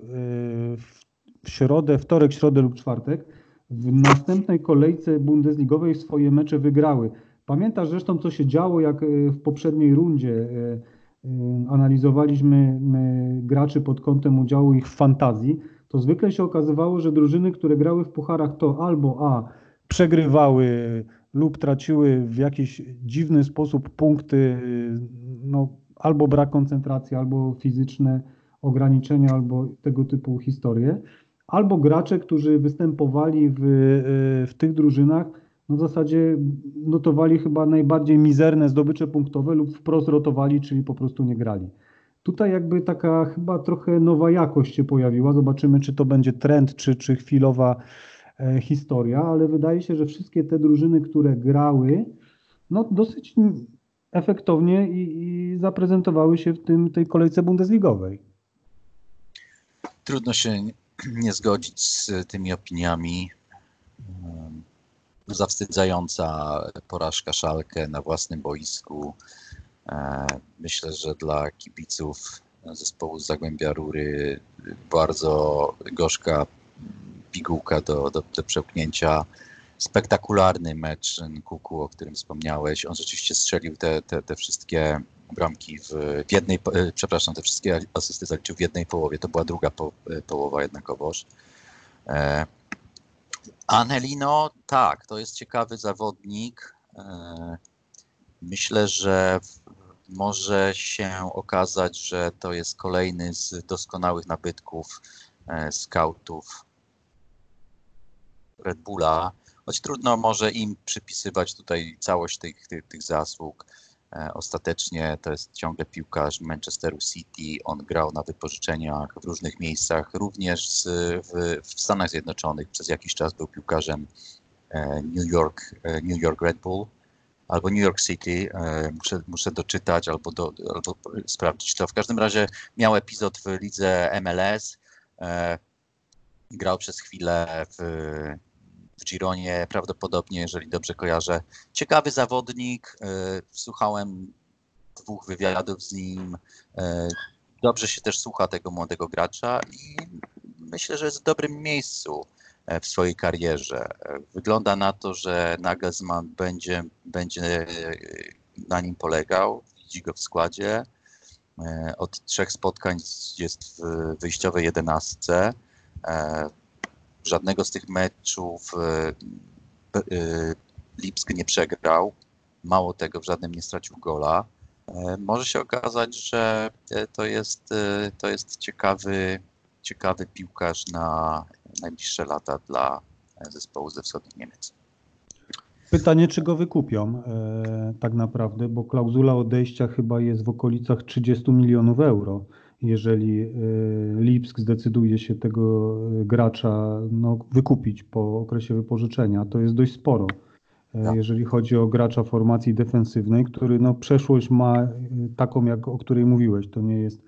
w środę, wtorek, środę lub czwartek, w następnej kolejce Bundesligowej swoje mecze wygrały. Pamiętasz zresztą, co się działo, jak w poprzedniej rundzie analizowaliśmy graczy pod kątem udziału ich w fantazji, to zwykle się okazywało, że drużyny, które grały w pucharach, to albo A przegrywały lub traciły w jakiś dziwny sposób punkty, no, albo brak koncentracji, albo fizyczne ograniczenia, albo tego typu historie, albo gracze, którzy występowali w, w tych drużynach, no w zasadzie notowali chyba najbardziej mizerne zdobycze punktowe lub wprost rotowali, czyli po prostu nie grali. Tutaj jakby taka chyba trochę nowa jakość się pojawiła. Zobaczymy, czy to będzie trend, czy, czy chwilowa e, historia, ale wydaje się, że wszystkie te drużyny, które grały, no dosyć efektownie i, i zaprezentowały się w tym, tej kolejce Bundesligowej. Trudno się nie zgodzić z tymi opiniami. Zawstydzająca porażka Szalkę na własnym boisku E, myślę, że dla kibiców zespołu z Zagłębia Rury bardzo gorzka pigułka do, do, do przełknięcia. Spektakularny mecz Kuku, o którym wspomniałeś. On rzeczywiście strzelił te, te, te wszystkie bramki w, w, jednej, e, przepraszam, te wszystkie asysty zaliczył w jednej połowie. To była druga po, e, połowa jednakowoż. Anelino, tak, to jest ciekawy zawodnik. E, myślę, że może się okazać, że to jest kolejny z doskonałych nabytków e, scoutów Red Bulla, choć trudno może im przypisywać tutaj całość tych, tych, tych zasług. E, ostatecznie to jest ciągle piłkarz Manchesteru City. On grał na wypożyczeniach w różnych miejscach, również w, w Stanach Zjednoczonych. Przez jakiś czas był piłkarzem e, New York, New York Red Bull albo New York City, e, muszę, muszę doczytać albo, do, albo sprawdzić to. W każdym razie miał epizod w lidze MLS, e, grał przez chwilę w, w Gironie, prawdopodobnie, jeżeli dobrze kojarzę. Ciekawy zawodnik, e, słuchałem dwóch wywiadów z nim, dobrze się też słucha tego młodego gracza i myślę, że jest w dobrym miejscu. E, w swojej karierze. Wygląda na to, że Nagelsmann będzie, będzie e, na nim polegał, widzi go w składzie. E, od trzech spotkań jest w wyjściowej jedenastce. Żadnego z tych meczów Lipsk nie przegrał. Mało tego, w żadnym nie stracił gola. Może się okazać, że to jest, to jest ciekawy, ciekawy piłkarz na najbliższe lata dla zespołu ze wschodnich Niemiec. Pytanie, czy go wykupią e, tak naprawdę, bo klauzula odejścia chyba jest w okolicach 30 milionów euro. Jeżeli e, Lipsk zdecyduje się tego e, gracza no, wykupić po okresie wypożyczenia, to jest dość sporo. E, tak. Jeżeli chodzi o gracza formacji defensywnej, który no, przeszłość ma taką, jak, o której mówiłeś, to nie jest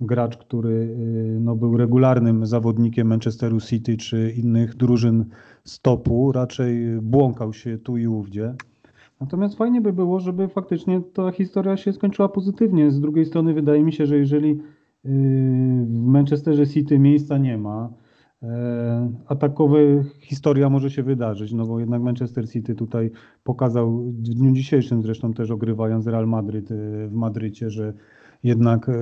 gracz, który no, był regularnym zawodnikiem Manchesteru City czy innych drużyn stopu, raczej błąkał się tu i ówdzie. Natomiast fajnie by było, żeby faktycznie ta historia się skończyła pozytywnie. Z drugiej strony wydaje mi się, że jeżeli w Manchesterze City miejsca nie ma, e, a takowe historia może się wydarzyć, no bo jednak Manchester City tutaj pokazał w dniu dzisiejszym zresztą też ogrywając Real Madryt y, w Madrycie, że jednak e,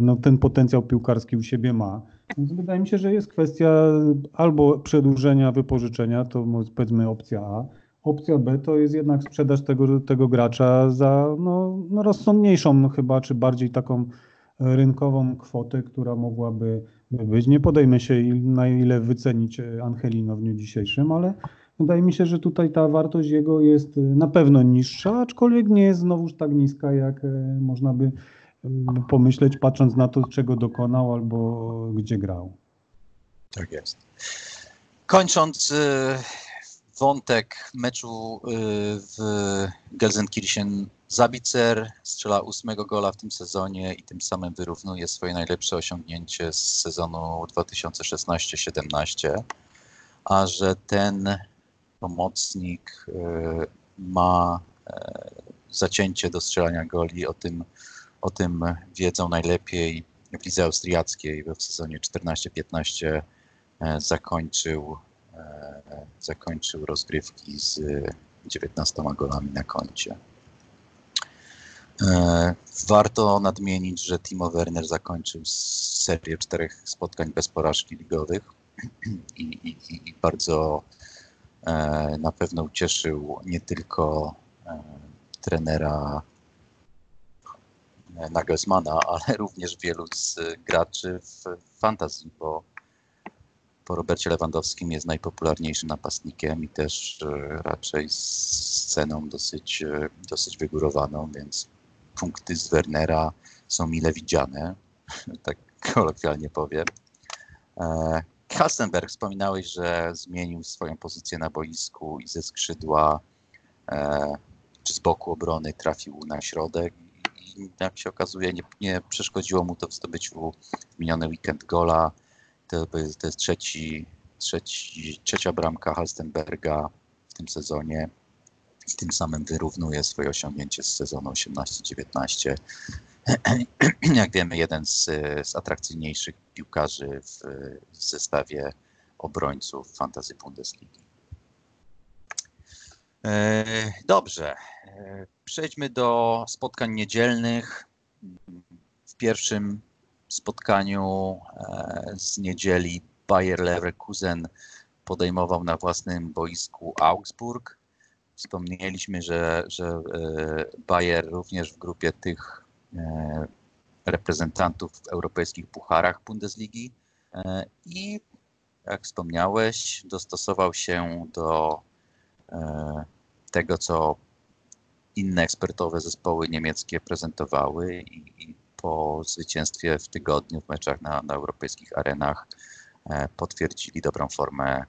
no, ten potencjał piłkarski u siebie ma. Więc wydaje mi się, że jest kwestia albo przedłużenia wypożyczenia, to powiedzmy opcja A. Opcja B to jest jednak sprzedaż tego, tego gracza za no, no rozsądniejszą chyba, czy bardziej taką rynkową kwotę, która mogłaby być. Nie podejmę się na ile wycenić Angelino w dniu dzisiejszym, ale wydaje mi się, że tutaj ta wartość jego jest na pewno niższa, aczkolwiek nie jest znowuż tak niska, jak e, można by pomyśleć, patrząc na to, czego dokonał albo gdzie grał. Tak jest. Kończąc wątek meczu w Gelsenkirchen, Zabicer strzela ósmego gola w tym sezonie i tym samym wyrównuje swoje najlepsze osiągnięcie z sezonu 2016-17, a że ten pomocnik y, ma e, zacięcie do strzelania goli, o tym o tym wiedzą najlepiej w lidze austriackiej, bo w sezonie 14-15 e, zakończył zakończył rozgrywki z 19 golami na koncie. Warto nadmienić, że Timo Werner zakończył serię czterech spotkań bez porażki ligowych i, i, i bardzo na pewno ucieszył nie tylko trenera Nagelsmana, ale również wielu z graczy w fantasy, bo po Robercie Lewandowskim jest najpopularniejszym napastnikiem i też e, raczej z dosyć, e, dosyć wygórowaną, więc punkty z Wernera są mile widziane, tak kolokwialnie powiem. E, Kalstenberg, wspominałeś, że zmienił swoją pozycję na boisku i ze skrzydła czy z boku obrony trafił na środek i jak się okazuje nie, nie przeszkodziło mu to w zdobyciu w miniony weekend gola. To, to jest trzeci, trzeci, trzecia bramka Halstenberga w tym sezonie i tym samym wyrównuje swoje osiągnięcie z sezonu 18-19. Jak wiemy, jeden z, z atrakcyjniejszych piłkarzy w, w zestawie obrońców Fantasy Bundesligi. E, dobrze, e, przejdźmy do spotkań niedzielnych. W pierwszym spotkaniu e, z niedzieli Bayer Leverkusen podejmował na własnym boisku Augsburg. Wspomnieliśmy, że, że Bayer również w grupie tych reprezentantów w europejskich pucharach Bundesligi. I jak wspomniałeś, dostosował się do tego, co inne ekspertowe zespoły niemieckie prezentowały i, po zwycięstwie w tygodniu w meczach na, na europejskich arenach e, potwierdzili dobrą formę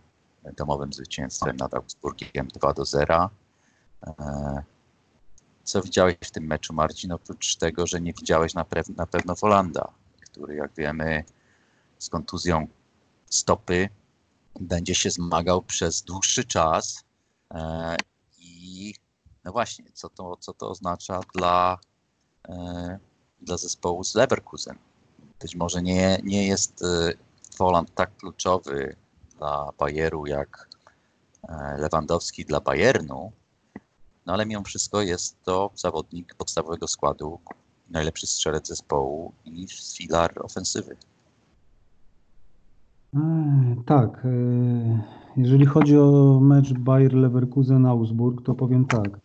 domowym zwycięstwem nad Augsburgiem 2 do 0. E, co widziałeś w tym meczu, Marcin, oprócz tego, że nie widziałeś na, na pewno Wolanda, który, jak wiemy, z kontuzją stopy będzie się zmagał przez dłuższy czas e, no właśnie, co to, co to oznacza dla, e, dla zespołu z Leverkusen? Być może nie, nie jest Woland tak kluczowy dla Bayeru jak e, Lewandowski dla Bayernu, no ale mimo wszystko jest to zawodnik podstawowego składu, najlepszy strzelec zespołu i filar ofensywy. E, tak. Jeżeli chodzi o mecz Bayer Leverkusen-Augsburg, to powiem tak.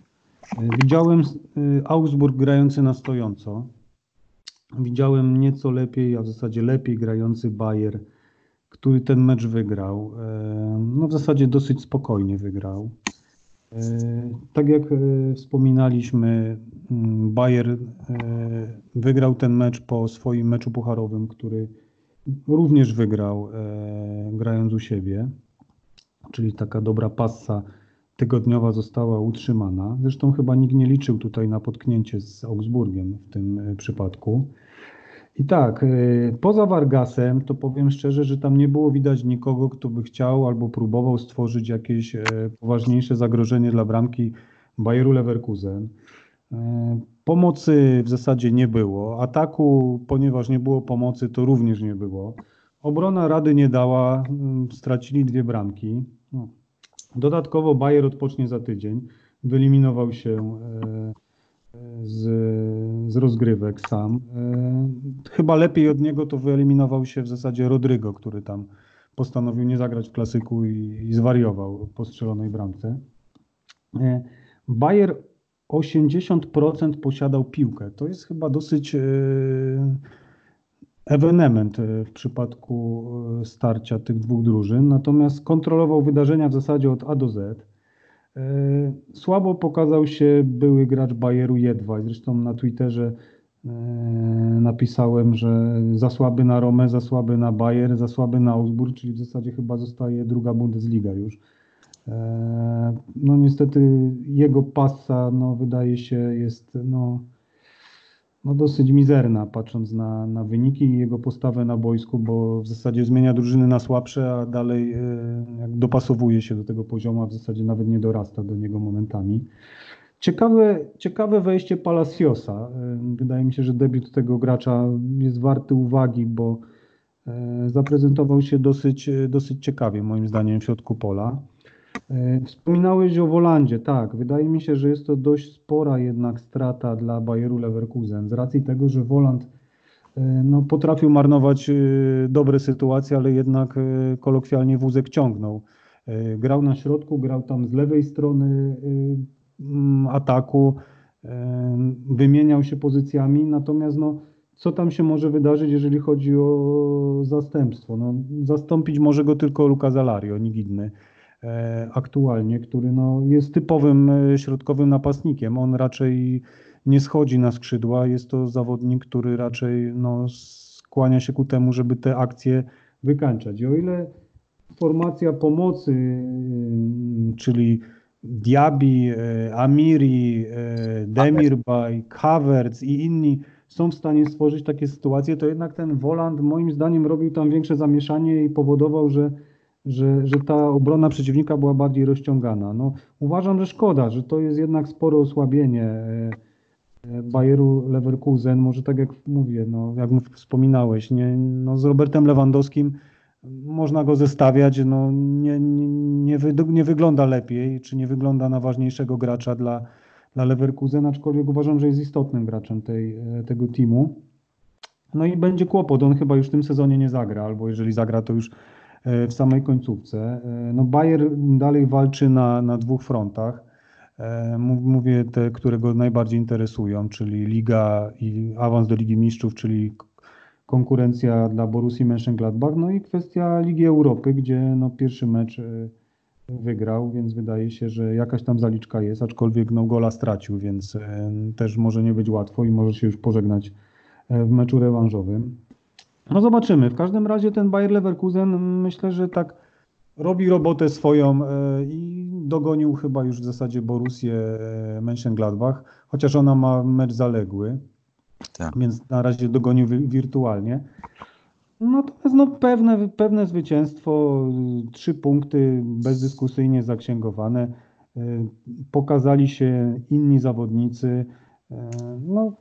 Widziałem Augsburg grający na stojąco. Widziałem nieco lepiej, a w zasadzie lepiej grający Bayer, który ten mecz wygrał. E, no w zasadzie dosyć spokojnie wygrał. E, tak jak e, wspominaliśmy, mm, Bayer wygrał ten mecz po swoim meczu pucharowym, który również wygrał grając u siebie, czyli taka dobra passa tygodniowa została utrzymana. Zresztą chyba nikt nie liczył tutaj na potknięcie z Augsburgiem w tym przypadku. I tak, e, poza Vargasem, to powiem szczerze, że tam nie było widać nikogo, kto by chciał albo próbował stworzyć jakieś e, poważniejsze zagrożenie dla bramki Bayeru Leverkusen. Pomocy w zasadzie nie było. Ataku, ponieważ nie było pomocy, to również nie było. Obrona rady nie dała, stracili dwie bramki. No, Dodatkowo Bayer odpocznie za tydzień. Wyeliminował się e, z, z rozgrywek sam. E, chyba lepiej od niego to wyeliminował się w zasadzie Rodrygo, który tam postanowił nie zagrać w klasyku i, i zwariował po strzelonej bramce. E, Bayer 80% posiadał piłkę. To jest chyba dosyć ewenement e, w przypadku starcia tych dwóch drużyn, natomiast kontrolował wydarzenia w zasadzie od A do Z. E, słabo pokazał się były gracz Bayeru Jedwaj. Zresztą na Twitterze napisałem, że za słaby na Romę, za słaby na Bayer, za słaby na Augsburg, czyli w zasadzie chyba zostaje druga Bundesliga już. No niestety jego pasa no, wydaje się jest no, no dosyć mizerna, patrząc na, na wyniki i jego postawę na boisku, bo w zasadzie zmienia drużyny na słabsze, a dalej e, jak dopasowuje się do tego poziomu, a w zasadzie nawet nie dorasta do niego momentami. Ciekawe, ciekawe wejście Palaciosa. E, wydaje mi się, że debiut tego gracza jest warty uwagi, bo zaprezentował się dosyć, dosyć ciekawie, moim zdaniem, w środku pola. Wspominałeś o Wolandzie, tak. Wydaje mi się, że jest to dość spora jednak strata dla Bayeru Leverkusen z racji tego, że Woland no, potrafił marnować dobre sytuacje, ale jednak kolokwialnie wózek ciągnął. Grał na środku, grał tam z lewej strony mm, ataku, wymieniał się pozycjami, natomiast no, co tam się może wydarzyć, jeżeli chodzi o zastępstwo? No, zastąpić może go tylko Luka Zalario, nikt inny aktualnie, który no, jest typowym e, środkowym napastnikiem. On raczej nie schodzi na skrzydła, jest to zawodnik, który raczej no, skłania się ku temu, żeby te akcje wykańczać. I o ile formacja pomocy, czyli Diaby, e, Amiri, Demirbay, Havertz i inni są w stanie stworzyć takie sytuacje, to jednak ten Woland moim zdaniem robił tam większe zamieszanie i powodował, że, że, że ta obrona przeciwnika była bardziej rozciągana. No, uważam, że szkoda, że to jest jednak spore osłabienie e, e, Bayeru Leverkusen. Może tak jak mówię, no, jak wspominałeś, nie, no, z Robertem Lewandowskim można go zestawiać, no, nie, nie, nie, wy, nie wygląda lepiej, czy nie wygląda na ważniejszego gracza dla, dla Leverkusen, aczkolwiek uważam, że jest istotnym graczem tej, e, tego teamu. No i będzie kłopot, on chyba już w tym sezonie nie zagra, albo jeżeli zagra, to już w samej końcówce. E, no Bayer dalej walczy na, na dwóch frontach. Mówię te, które go najbardziej interesują, czyli Liga i awans do Ligi Mistrzów, czyli konkurencja dla Borussii Mönchengladbach, no i kwestia Ligi Europy, gdzie no pierwszy mecz wygrał, więc wydaje się, że jakaś tam zaliczka jest, aczkolwiek no gola stracił, więc e, też może nie być łatwo i może się już pożegnać e, w meczu rewanżowym. No zobaczymy. W każdym razie ten Bayer Leverkusen myślę, że tak robi robotę swoją e, i dogonił chyba już w zasadzie Borussię Mönchengladbach, chociaż ona ma mecz zaległy, tak. więc na razie dogonił wirtualnie. Natomiast no, pewne, pewne zwycięstwo, trzy punkty bezdyskusyjnie zaksięgowane. E, pokazali się inni zawodnicy. E, no,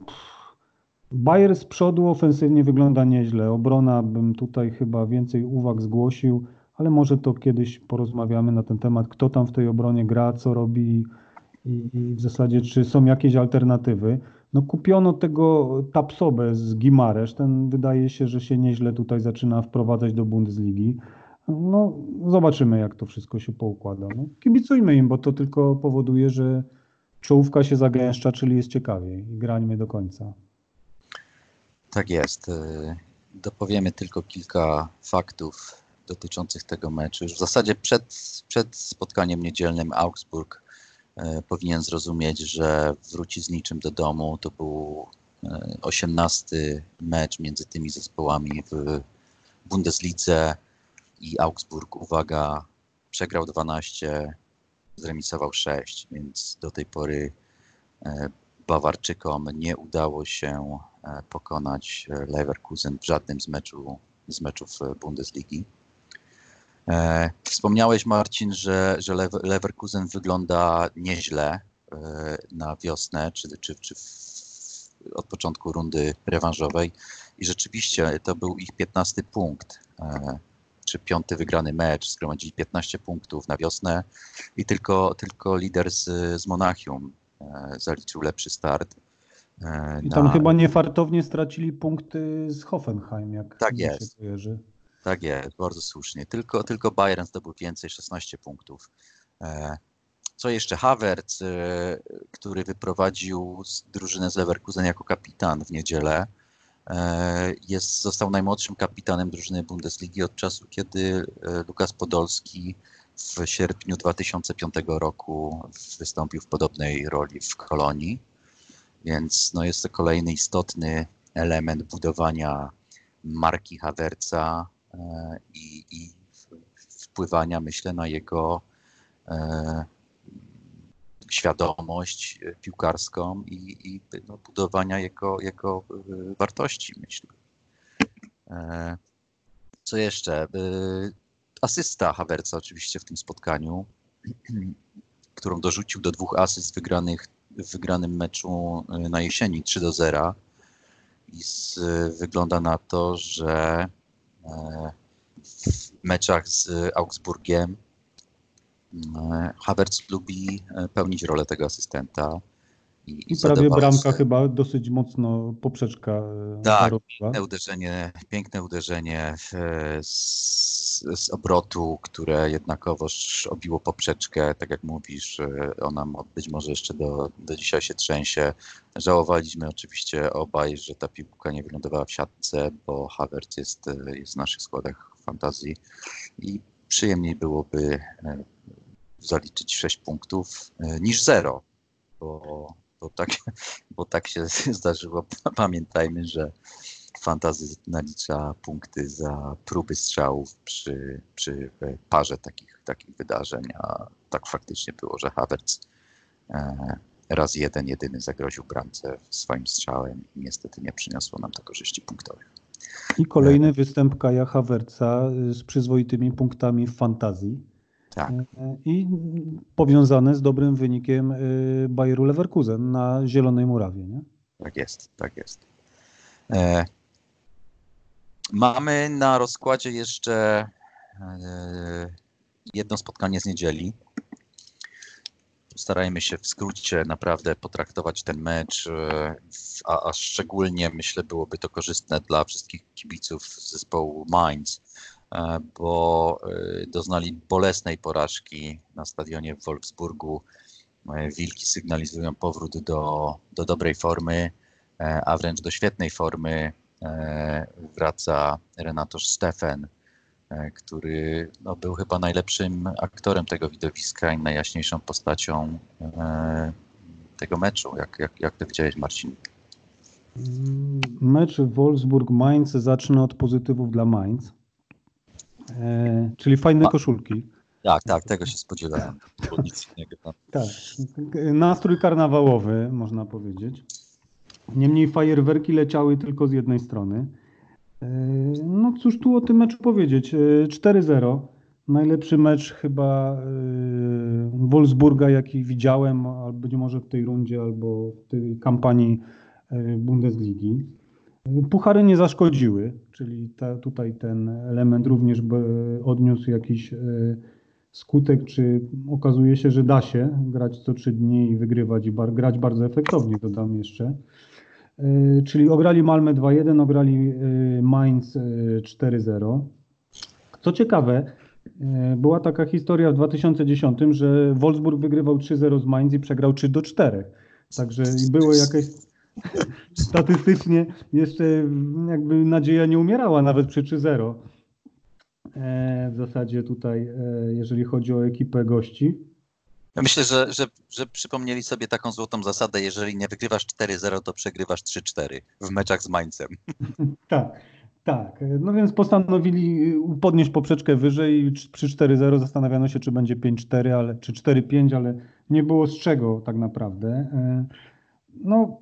Bayer z przodu ofensywnie wygląda nieźle. Obrona bym tutaj chyba więcej uwag zgłosił, ale może to kiedyś porozmawiamy na ten temat, kto tam w tej obronie gra, co robi i, i w zasadzie czy są jakieś alternatywy. No kupiono tego Tapsobę z Gimaresz, ten wydaje się, że się nieźle tutaj zaczyna wprowadzać do Bundesligi. No zobaczymy jak to wszystko się poukłada. No, kibicujmy im, bo to tylko powoduje, że czołówka się zagęszcza, czyli jest ciekawiej i grańmy do końca. Tak jest. Y, dopowiemy tylko kilka faktów dotyczących tego meczu. Już w zasadzie przed, przed spotkaniem niedzielnym Augsburg E, powinien zrozumieć, że wróci z niczym do domu. To był e, osiemnasty mecz między tymi zespołami w Bundeslidze i Augsburg, uwaga, przegrał 12, zremisował 6, więc do tej pory Bawarczykom nie udało się pokonać Leverkusen w żadnym z, meczu, z meczów Bundesligi. E, wspomniałeś, Marcin, że, że Leverkusen wygląda nieźle e, na wiosnę, czy, czy, czy od początku rundy rewanżowej. I rzeczywiście to był ich 15 punkt, e, czy piąty wygrany mecz. Zgromadzili 15 punktów na wiosnę i tylko, tylko lider z, z Monachium zaliczył lepszy start. I tam na... chyba niefartownie stracili punkty z Hoffenheim, jak tak jest. się kojarzy. Tak jest, bardzo słusznie. Tylko, tylko Bayern zdobył więcej, 16 punktów. E, co jeszcze? Havertz, e, który wyprowadził drużynę z Leverkusen jako kapitan w niedzielę, e, jest, został najmłodszym kapitanem drużyny Bundesligi od czasu, kiedy Lukas Podolski w sierpniu 2005 roku wystąpił w podobnej roli w Kolonii. Więc no, jest to kolejny istotny element budowania marki Havertza E, i, i wpływania, myślę, na jego e, świadomość piłkarską i, i no, budowania jego, jego e, wartości, myślę. Co jeszcze? Asysta Hawerca oczywiście w tym spotkaniu, którą dorzucił do dwóch asyst wygranych wygranym meczu na jesieni 3 do 0. I z, wygląda na to, że w meczach z Augsburgiem. Havertz lubi pełnić rolę tego asystenta. I, I prawie bramka chyba dosyć mocno poprzeczka e, Tak, zarobiła. piękne uderzenie, piękne uderzenie z, z, obrotu, które jednakowoż obiło poprzeczkę, tak jak mówisz, ona być może jeszcze do, do dzisiaj się trzęsie. Żałowaliśmy oczywiście obaj, że ta piłka nie wylądowała w siatce, bo Havertz jest, jest w naszych składach fantazji i przyjemniej byłoby e, zaliczyć 6 punktów e, niż 0, bo bo tak, bo tak się zdarzyło. Pamiętajmy, że fantazy nalicza punkty za próby strzałów przy, przy parze takich, takich wydarzeń, a tak faktycznie było, że Havertz e, raz jeden, jedyny zagroził bramce swoim strzałem i niestety nie przyniosło nam to korzyści punktowych. I kolejny występ Kaja Havertza z przyzwoitymi punktami w fantazji. Tak. E, I powiązane z dobrym wynikiem e, Bayeru Leverkusen na Zielonej Murawie, nie? Tak jest, tak jest. E, mamy na rozkładzie jeszcze e, jedno spotkanie z niedzieli. Starajmy się w skrócie naprawdę potraktować ten mecz, e, a, a szczególnie myślę byłoby to korzystne dla wszystkich kibiców zespołu Mainz, bo e, doznali bolesnej porażki na stadionie w Wolfsburgu. E, Wilki sygnalizują powrót do, do dobrej formy, a wręcz do świetnej formy. Wraca Renatosz Stefan, który no, był chyba najlepszym aktorem tego widowiska i najjaśniejszą postacią tego meczu. Jak, jak, jak to widziałeś, Marcin? Mecz Wolfsburg-Mainz zacznę od pozytywów dla Mainz. E, czyli fajne koszulki. Tak, tak, tego się spodziewałem. tak, nastrój karnawałowy, można powiedzieć. Niemniej fajerwerki leciały tylko z jednej strony. E, no cóż tu o tym meczu powiedzieć. 4-0. E, Najlepszy mecz chyba Wolfsburga, jaki widziałem, albo być może w tej rundzie, albo w tej kampanii Bundesligi. Puchary nie zaszkodziły, czyli ta, tutaj ten element również odniósł jakiś e, skutek, czy okazuje się, że da się grać co trzy dni i wygrywać i bar, grać bardzo efektownie, dodam jeszcze. E, czyli ograli Malmę 2-1, ograli e, Mainz 4-0. Co ciekawe, była taka historia w 2010, że Wolfsburg wygrywał 3-0 z Mainz i przegrał 3-4. Także było jakieś statystycznie jeszcze jakby nadzieja nie umierała nawet przy 3-0. E, w zasadzie tutaj, e, jeżeli chodzi o ekipę gości. Ja myślę, że, że, że przypomnieli sobie taką złotą zasadę, jeżeli nie wygrywasz 4-0, to przegrywasz 3-4 w meczach z Mainzem. tak, tak. No więc postanowili podnieść poprzeczkę wyżej przy 4-0 zastanawiano się, czy będzie 5-4, ale, czy 4-5, ale nie było z czego tak naprawdę. E, no,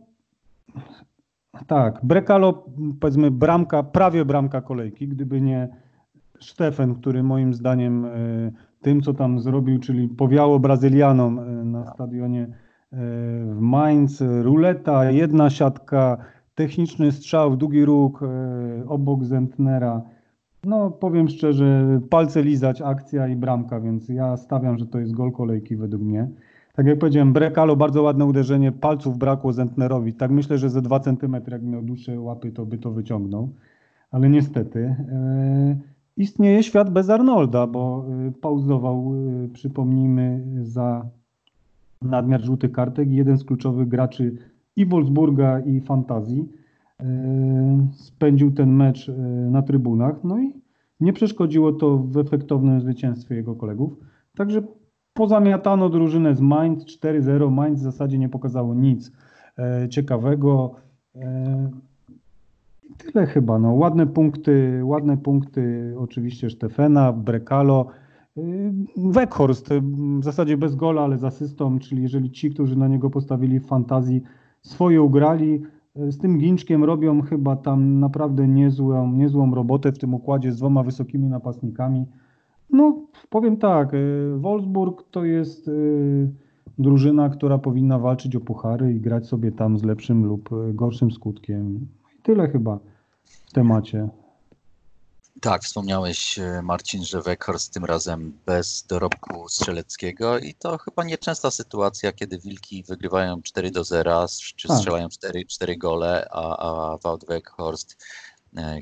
tak, Brekalo, powiedzmy bramka, prawie bramka kolejki, gdyby nie Stefan, który moim zdaniem e, tym, co tam zrobił, czyli powiało Brazylianom e, na stadionie e, w Mainz, ruleta, jedna siatka, techniczny strzał w długi róg obok Zentnera. No powiem szczerze, palce lizać, akcja i bramka, więc ja stawiam, że to jest gol kolejki według mnie. Tak jak powiedziałem, Brekalo, bardzo ładne uderzenie, palców brakło Zentnerowi. Tak myślę, że ze 2 cm, jak miał dłuższe łapy, to by to wyciągnął. Ale niestety e, istnieje świat bez Arnolda, bo e, pauzował, e, przypomnijmy, za nadmiar żółtych kartek. Jeden z kluczowych graczy i Wolfsburga, i Fantazji e, spędził ten mecz e, na trybunach. No i nie przeszkodziło to w efektownym zwycięstwie jego kolegów. Także pozamiatano drużynę z Mainz 4-0. Mainz w zasadzie nie pokazało nic e, ciekawego. E, tyle chyba. No. Ładne punkty, ładne punkty oczywiście Stefena, Brekalo. E, Weghorst w zasadzie bez gola, ale z asystą, czyli jeżeli ci, którzy na niego postawili w fantazji, swoje ugrali, z tym Ginczkiem robią chyba tam naprawdę niezłą, niezłą robotę w tym układzie z dwoma wysokimi napastnikami. No, powiem tak, y, Wolfsburg to jest y, drużyna, która powinna walczyć o puchary i grać sobie tam z lepszym lub y, gorszym skutkiem. I tyle chyba w temacie. Tak, wspomniałeś Marcin, że Weghorst tym razem bez dorobku strzeleckiego i to chyba nieczęsta sytuacja, kiedy Wilki wygrywają 4 do 0, czy Tak. strzelają 4, 4 gole, a, a Wout Weghorst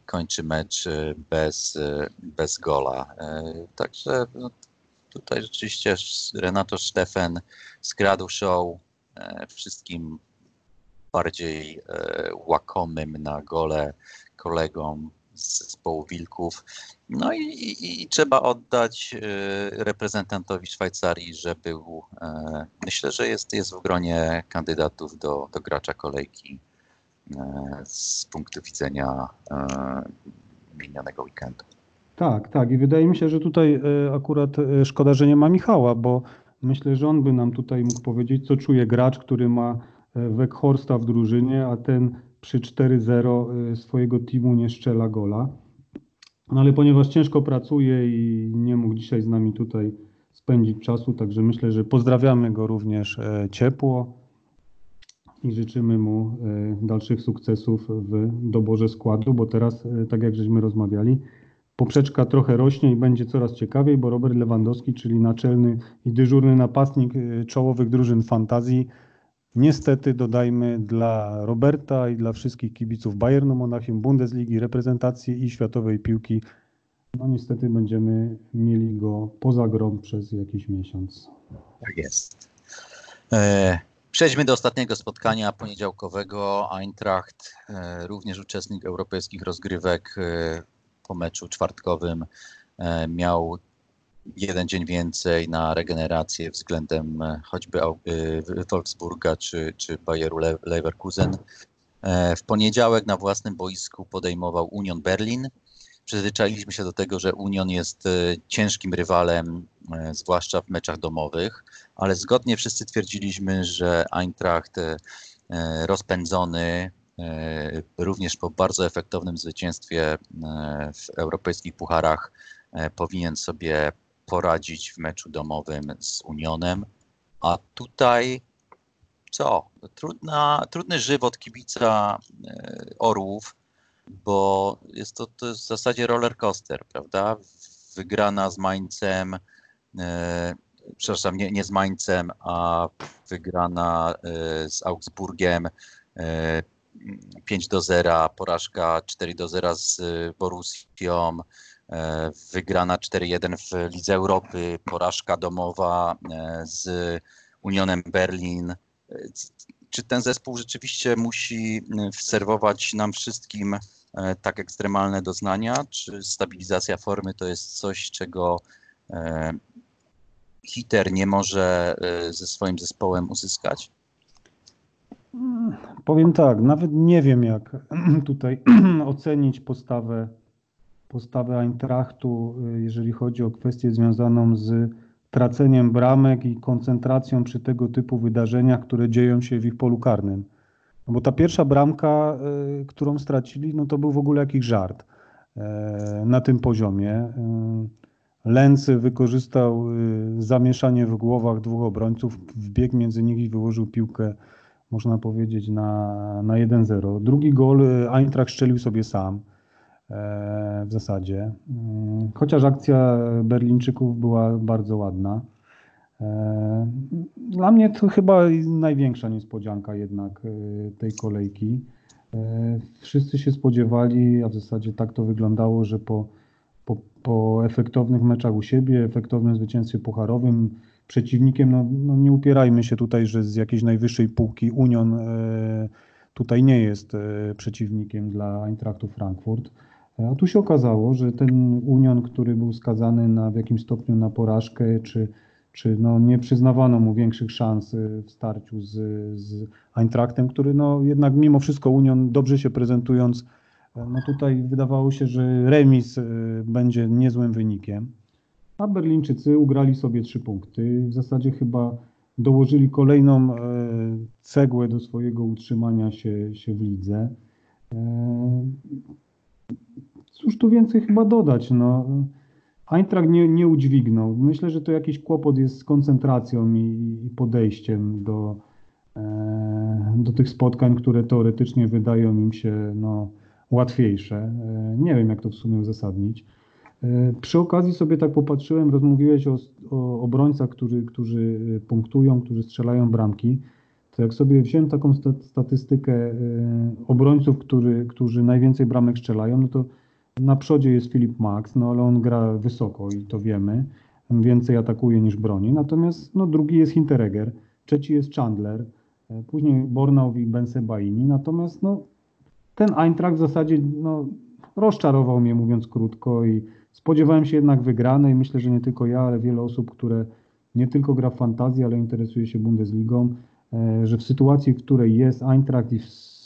kończy mecz e, bez, e, bez gola. E, Także no, tutaj rzeczywiście Renato Steffen skradł show e, wszystkim bardziej e, łakomym na gole kolegom z zespołu Wilków. No i, i, i trzeba oddać e, reprezentantowi Szwajcarii, że był, e, myślę, że jest, jest w gronie kandydatów do, do gracza kolejki e, z punktu widzenia e, minionego weekendu. Tak, tak. I wydaje mi się, że tutaj e, akurat e, szkoda, że nie ma Michała, bo myślę, że on by nam tutaj mógł powiedzieć, co czuje gracz, który ma e, Weghorsta w drużynie, a ten przy 4-0 e, swojego teamu nie strzela gola. No ale ponieważ ciężko pracuje i nie mógł dzisiaj z nami tutaj spędzić czasu, także myślę, że pozdrawiamy go również e, ciepło i życzymy mu e, dalszych sukcesów w doborze składu, bo teraz, e, tak jak żeśmy rozmawiali, poprzeczka trochę rośnie i będzie coraz ciekawiej, bo Robert Lewandowski, czyli naczelny i dyżurny napastnik y, czołowych drużyn fantazji, niestety dodajmy dla Roberta i dla wszystkich kibiców Bayernu Monachium, Bundesligi, reprezentacji i światowej piłki, no niestety będziemy mieli go poza grą przez jakiś miesiąc. Tak jest. E, Przejdźmy do ostatniego spotkania poniedziałkowego. Eintracht, e, również uczestnik europejskich rozgrywek e, po meczu czwartkowym, e, miał jeden dzień więcej na regenerację względem choćby Wolfsburga czy, czy Bayeru Le- Leverkusen. W poniedziałek na własnym boisku podejmował Union Berlin. Przyzwyczailiśmy się do tego, że Union jest e, ciężkim rywalem, e, zwłaszcza w meczach domowych, ale zgodnie wszyscy twierdziliśmy, że Eintracht e, rozpędzony, również po bardzo efektownym zwycięstwie w europejskich pucharach, powinien sobie poradzić w meczu domowym z Unionem. A tutaj co? Trudna, trudny żywot kibica Orłów, bo jest to, to jest w zasadzie roller coaster, prawda? Wygrana z Mańcem, e, przepraszam, nie, nie z Mańcem, a wygrana e, z Augsburgiem e, 5 do 0, porażka 4 do 0 z e, Borussią, e, wygrana 4-1 w Lidze Europy, porażka domowa e, z Unionem Berlin. Czy ten zespół rzeczywiście musi m, serwować nam wszystkim tak ekstremalne doznania, czy stabilizacja formy to jest coś, czego e, Hiter nie może e, ze swoim zespołem uzyskać? Powiem tak, nawet nie wiem jak tutaj ocenić postawę, postawę Eintrachtu, y, jeżeli chodzi o kwestię związaną z traceniem bramek i koncentracją przy tego typu wydarzeniach, które dzieją się w ich polu karnym. No bo ta pierwsza bramka, y, którą stracili, no to był w ogóle jakiś żart e, na tym poziomie. Y, Lęcy wykorzystał y, zamieszanie w głowach dwóch obrońców, wbiegł między nich i wyłożył piłkę można powiedzieć, na, na 1-0. Drugi gol y, Eintracht strzelił sobie sam w zasadzie. Chociaż akcja Berlińczyków była bardzo ładna. E, Dla mnie to chyba największa niespodzianka jednak e, tej kolejki. E, Wszyscy się spodziewali, a w zasadzie tak to wyglądało, że po, po, po efektownych meczach u siebie, efektownym zwycięstwie pucharowym, przeciwnikiem, no, no nie upierajmy się tutaj, że z jakiejś najwyższej półki Union tutaj nie jest przeciwnikiem dla Eintrachtu Frankfurt. A tu się okazało, że ten Union, który był skazany na, w jakimś stopniu na porażkę, czy, czy no nie przyznawano mu większych szans e, w starciu z, z Eintrachtem, który no jednak mimo wszystko Union dobrze się prezentując, e, no tutaj wydawało się, że remis e, będzie niezłym wynikiem. A Berlińczycy ugrali sobie trzy punkty. W zasadzie chyba dołożyli kolejną e, cegłę do swojego utrzymania się, się w lidze. Cóż tu więcej chyba dodać? No, Eintracht nie, nie udźwignął. Myślę, że to jakiś kłopot jest z koncentracją i, i podejściem do, e, do tych spotkań, które teoretycznie wydają im się no, łatwiejsze. Nie wiem, jak to w sumie uzasadnić. Przy okazji sobie tak popatrzyłem, rozmówiłeś o, o obrońcach, którzy, którzy punktują, którzy strzelają bramki. To jak sobie wziąłem taką statystykę obrońców, który, którzy najwięcej bramek strzelają, no to na przodzie jest Filip Max, no ale on gra wysoko i to wiemy. Więcej atakuje niż broni. Natomiast no, drugi jest Hinteregger, trzeci jest Chandler, e, później Bornau i Bensebaini. Natomiast no, ten Eintracht w zasadzie no, rozczarował mnie, mówiąc krótko, i spodziewałem się jednak wygranej. Myślę, że nie tylko ja, ale wiele osób, które nie tylko gra w fantazji, ale interesuje się Bundesligą, e, że w sytuacji, w której jest Eintracht i w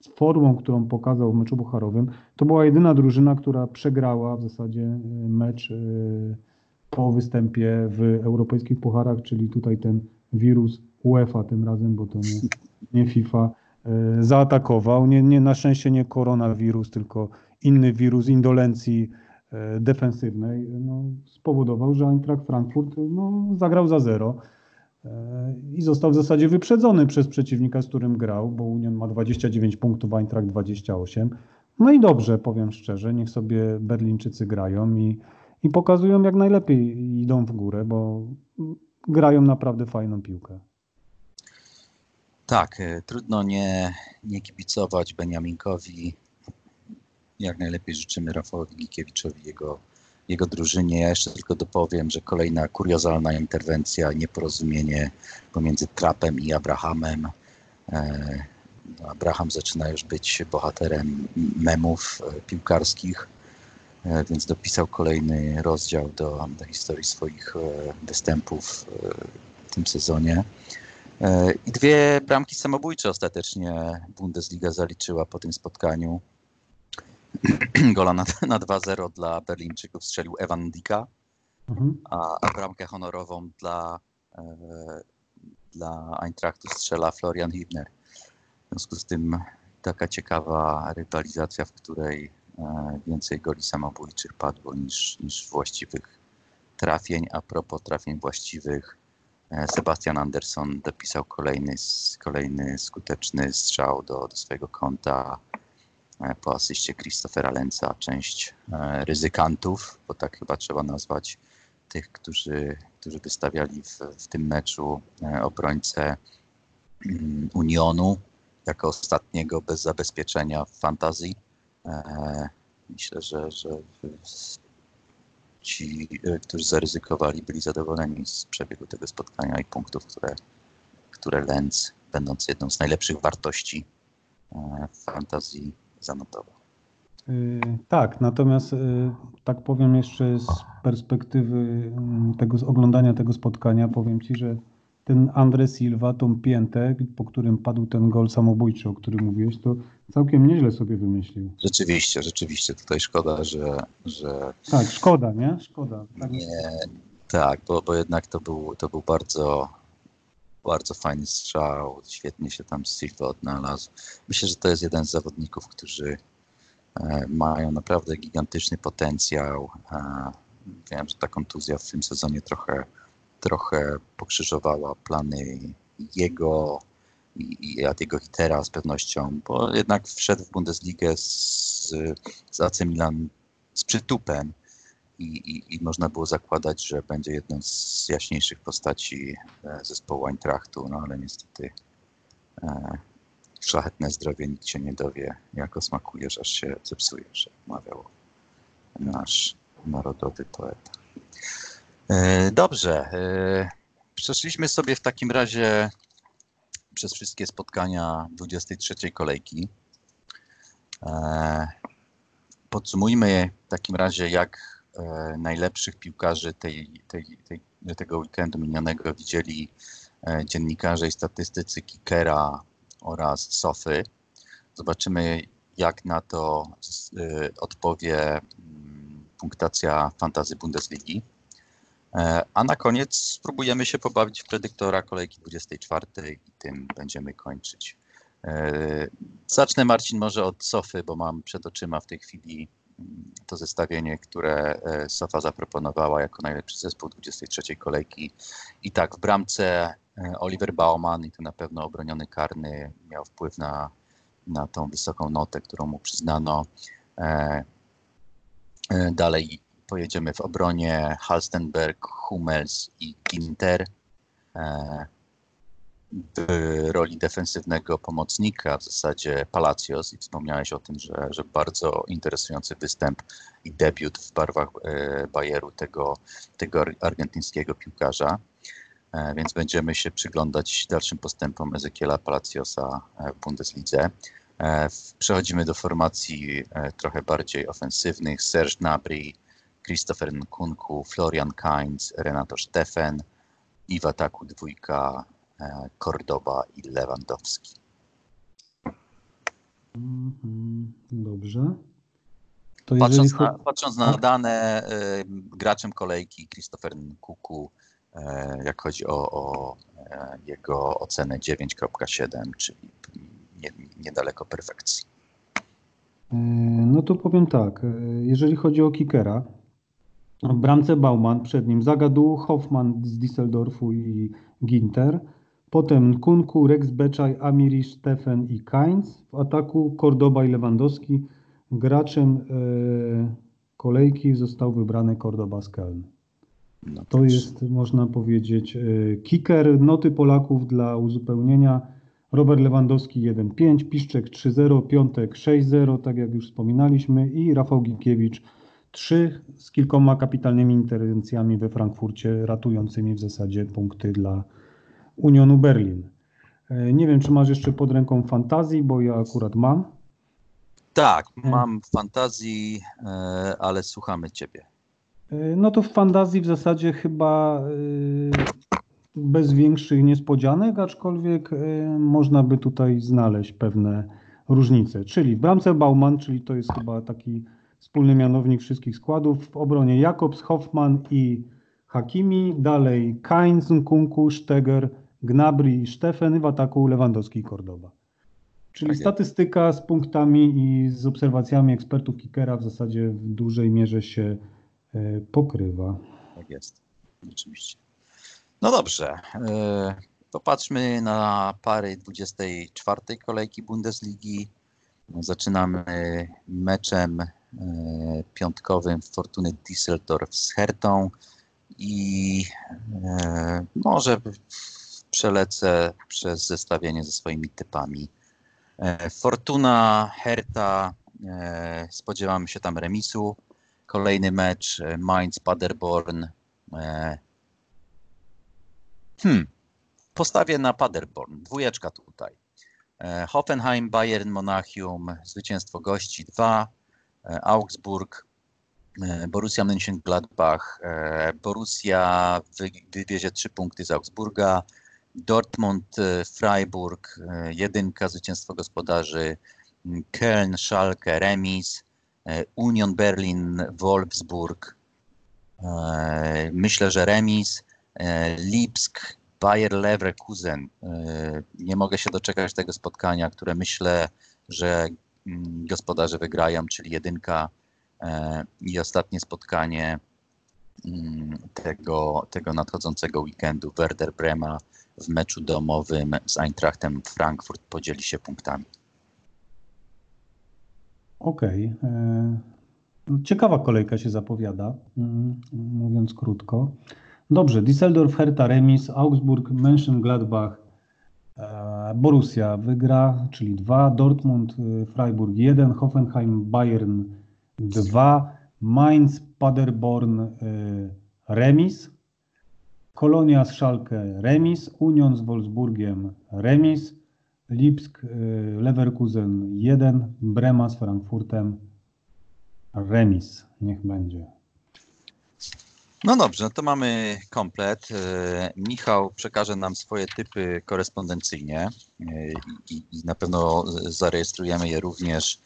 z formą, którą pokazał w meczu bucharowym, to była jedyna drużyna, która przegrała w zasadzie e, mecz e, po występie w europejskich pucharach, czyli tutaj ten wirus UEFA tym razem, bo to nie, nie FIFA, e, zaatakował. Nie, nie, na szczęście nie koronawirus, tylko inny wirus indolencji defensywnej no, spowodował, że Eintracht Frankfurt no, zagrał za zero. E, i został w zasadzie wyprzedzony przez przeciwnika, z którym grał, bo Union ma 29 punktów, Eintracht 28. No i dobrze, powiem szczerze, niech sobie Berlińczycy grają i, i pokazują jak najlepiej idą w górę, bo grają naprawdę fajną piłkę. Tak, e, trudno nie, nie kibicować Beniaminkowi. Jak najlepiej życzymy Rafałowi Gikiewiczowi jego jego drużynie. Ja jeszcze tylko dopowiem, że kolejna kuriozalna interwencja, nieporozumienie pomiędzy Trapem i Abrahamem. E, no, Abraham zaczyna już być bohaterem memów e, piłkarskich, e, więc dopisał kolejny rozdział do, do historii swoich występów w tym sezonie. I dwie bramki samobójcze ostatecznie Bundesliga zaliczyła po tym spotkaniu. Gola na, na 2-0 dla Berlińczyków strzelił Evan Dika, mhm. a, a bramkę honorową dla, e, dla Eintrachtu strzela Florian Hibner. W związku z tym taka ciekawa rywalizacja, w której e, więcej goli samobójczych padło niż, niż właściwych trafień. A propos trafień właściwych, e, Sebastian Anderson dopisał kolejny, kolejny skuteczny strzał do, do swojego konta po asyście Christophera Lenza część e, ryzykantów, bo tak chyba trzeba nazwać tych, którzy, którzy wystawiali w, w tym meczu e, obrońcę mm, Unionu jako ostatniego bez zabezpieczenia w fantazji. Myślę, że, że ci, którzy zaryzykowali, byli zadowoleni z przebiegu tego spotkania i punktów, które, które Lenz, będąc jedną z najlepszych wartości w fantazji, zanotował. Y, tak, natomiast y, tak powiem jeszcze z perspektywy mm, tego oglądania tego spotkania, powiem Ci, że ten Andre Silva, tą piętę, po którym padł ten gol samobójczy, o którym mówiłeś, to całkiem nieźle sobie wymyślił. Rzeczywiście, rzeczywiście. Tutaj szkoda, że... że... Tak, szkoda, nie? Szkoda. Tak, nie, tak bo, bo jednak to był, to był bardzo bardzo fajny strzał, świetnie się tam Silva odnalazł. Myślę, że to jest jeden z zawodników, którzy e, mają naprawdę gigantyczny potencjał. E, wiem, że ta kontuzja w tym sezonie trochę, trochę pokrzyżowała plany jego i, i Adiego Hitera z pewnością, bo jednak wszedł w Bundesligę z, z AC Milan z przytupem i, i, i, można było zakładać, że będzie jedną z jaśniejszych postaci e, zespołu Eintrachtu, no ale niestety e, szlachetne zdrowie nikt się nie dowie, jako smakujesz, aż się zepsujesz, jak mawiał nasz narodowy poeta. E, dobrze, e, przeszliśmy sobie w takim razie przez wszystkie spotkania 23 kolejki. E, podsumujmy w takim razie, jak najlepszych piłkarzy tej, tej, tej, tego weekendu minionego widzieli e, dziennikarze i statystycy Kikera oraz Sofy. Zobaczymy, jak na to e, odpowie mm, punktacja fantazy Bundesligi. A na koniec spróbujemy się pobawić w predyktora kolejki 24 i tym będziemy kończyć. Zacznę Marcin może od Sofy, bo mam przed oczyma w tej chwili to zestawienie, które e, Sofa zaproponowała jako najlepszy zespół 23 kolejki. I tak, w bramce e, Oliver Baumann i to na pewno obroniony karny miał wpływ na, na tą wysoką notę, którą mu przyznano. Dalej pojedziemy w obronie Halstenberg, Hummels i Ginter roli defensywnego pomocnika, w zasadzie Palacios i wspomniałeś o tym, że, że bardzo interesujący występ i debiut w barwach e, Bayeru tego, tego argentyńskiego piłkarza. E, więc będziemy się przyglądać dalszym postępom Ezekiela Palaciosa e, w Bundeslidze. Przechodzimy do formacji trochę bardziej ofensywnych. Serge Gnabry, Christopher Nkunku, Florian Kainz, Renato Steffen i w ataku dwójka Kordoba i Lewandowski. Mhm, dobrze. Patrząc, na, patrząc na dane, y, graczem kolejki Christopher Kuku, y, jak chodzi o, o jego ocenę 9.7, czyli nie, niedaleko perfekcji. No to powiem tak, jeżeli chodzi o kickera, bramce Bauman, przed nim Zagadu, Hoffman z Düsseldorfu i Ginter, Potem Nkunku, Rex Beczaj, Amiri, Stefan i Kainz. W ataku Kordoba i Lewandowski. Graczem e, kolejki został wybrany Kordoba z Köln. No to jest, można powiedzieć, e, kicker. Noty Polaków dla uzupełnienia. Robert Lewandowski 1-5, Piszczek 3-0, Piątek 6-0, tak jak już wspominaliśmy, i Rafał Gikiewicz 3 z kilkoma kapitalnymi interwencjami we Frankfurcie, ratującymi w zasadzie punkty dla Unionu Berlin. E, nie wiem, czy masz jeszcze pod ręką fantazji, bo ja akurat mam. Tak, e. mam fantazji, e, ale słuchamy Ciebie. No to w fantazji w zasadzie chyba bez większych niespodzianek, aczkolwiek można by tutaj znaleźć pewne różnice. Czyli w bramce Bauman, czyli to jest chyba taki wspólny mianownik wszystkich składów, w obronie Jakobs, Hoffman i Hakimi, dalej Kainz, Nkunku, Steger, Gnabry i Stefan w ataku Lewandowski i Kordoba. Czyli tak statystyka z punktami i z obserwacjami ekspertów kickera w zasadzie w dużej mierze się e, pokrywa. Tak jest, oczywiście. No dobrze, e, popatrzmy na pary 24 kolejki Bundesligi. Zaczynamy meczem e, piątkowym Fortuny Düsseldorf z Hertą i może przelecę przez zestawienie ze swoimi typami. E, Fortuna, Herta, e, spodziewamy się tam remisu. Kolejny mecz e, Mainz, Paderborn. Hmm, postawię na Paderborn, dwójeczka tutaj. Hoffenheim, Bayern, Monachium, zwycięstwo gości 2, Augsburg, Borussia Mönchengladbach, Borussia wywiezie 3 punkty z Augsburga, Dortmund, e, Freiburg, e, jedynka, zwycięstwo gospodarzy, Köln, Schalke, remis, e, Union Berlin, Wolfsburg, myślę, że remis, Lipsk, Bayer Leverkusen. Nie mogę się doczekać tego spotkania, które myślę, że gospodarze wygrają, czyli jedynka i ostatnie spotkanie tego, tego nadchodzącego weekendu Werder Brema w meczu domowym z Eintrachtem Frankfurt podzieli się punktami. Okej. Okay. E, ciekawa kolejka się zapowiada, mm, mówiąc krótko. Dobrze, Düsseldorf, Hertha, Remis, Augsburg, Mönchengladbach, e, Borussia wygra, czyli 2, Dortmund, e, Freiburg 1, Hoffenheim, Bayern 2, Mainz, Paderborn, remis, Kolonia z Schalke remis, Union z Wolfsburgiem remis, Lipsk, y, Leverkusen 1, Brema z Frankfurtem remis. Niech będzie. No dobrze, no to mamy komplet. Y, Michał przekaże nam swoje typy korespondencyjnie y, i, i na pewno zarejestrujemy je również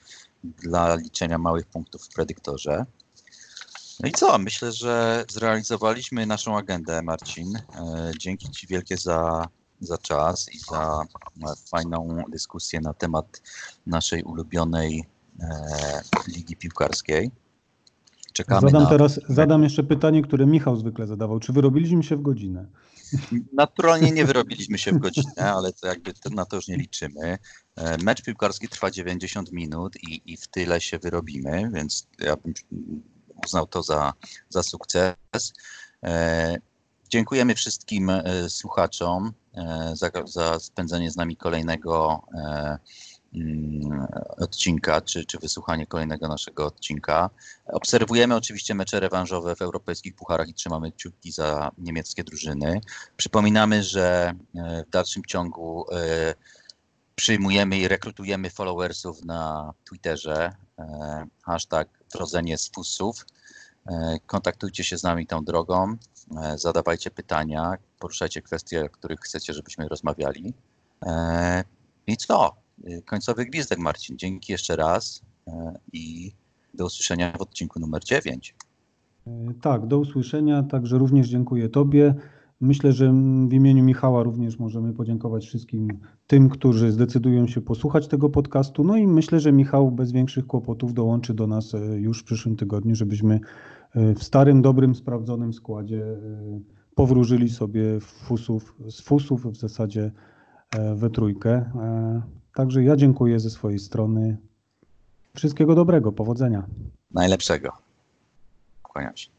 dla liczenia małych punktów w predyktorze. No i co? Myślę, że zrealizowaliśmy naszą agendę, Marcin. E, dzięki Ci wielkie za, za czas i za fajną dyskusję na temat naszej ulubionej e, ligi piłkarskiej. czekamy Zadam na... teraz, zadam jeszcze pytanie, które Michał zwykle zadawał. Czy wyrobiliśmy się w godzinę? Naturalnie nie wyrobiliśmy się w godzinę, ale to jakby na to już nie liczymy. E, Mecz piłkarski trwa 90 minut i, i w tyle się wyrobimy, więc ja bym uznał to za, za sukces. E, Dziękujemy wszystkim e, słuchaczom e, za, za spędzenie z nami kolejnego mm, odcinka, czy, czy wysłuchanie kolejnego naszego odcinka. Obserwujemy oczywiście mecze rewanżowe w europejskich pucharach i trzymamy kciuki za niemieckie drużyny. Przypominamy, że w dalszym ciągu przyjmujemy i rekrutujemy followersów na Twitterze. E, Hashtag wrodzenie z fusów. E, Kontaktujcie się z nami tą drogą, e, zadawajcie pytania, poruszajcie kwestie, o których chcecie, żebyśmy rozmawiali. I co? Końcowy gwizdek, Marcin. Dzięki jeszcze raz i do usłyszenia w odcinku numer 9. E, Tak, do usłyszenia. Także również dziękuję Tobie. Myślę, że w imieniu Michała również możemy podziękować wszystkim tym, którzy zdecydują się posłuchać tego podcastu. No i myślę, że Michał bez większych kłopotów dołączy do nas e, już w przyszłym tygodniu, żebyśmy e, w starym, dobrym, sprawdzonym składzie e, powróżyli sobie fusów, z fusów w zasadzie we trójkę. Także ja dziękuję ze swojej strony. Wszystkiego dobrego, powodzenia. Najlepszego. Kłaniam się.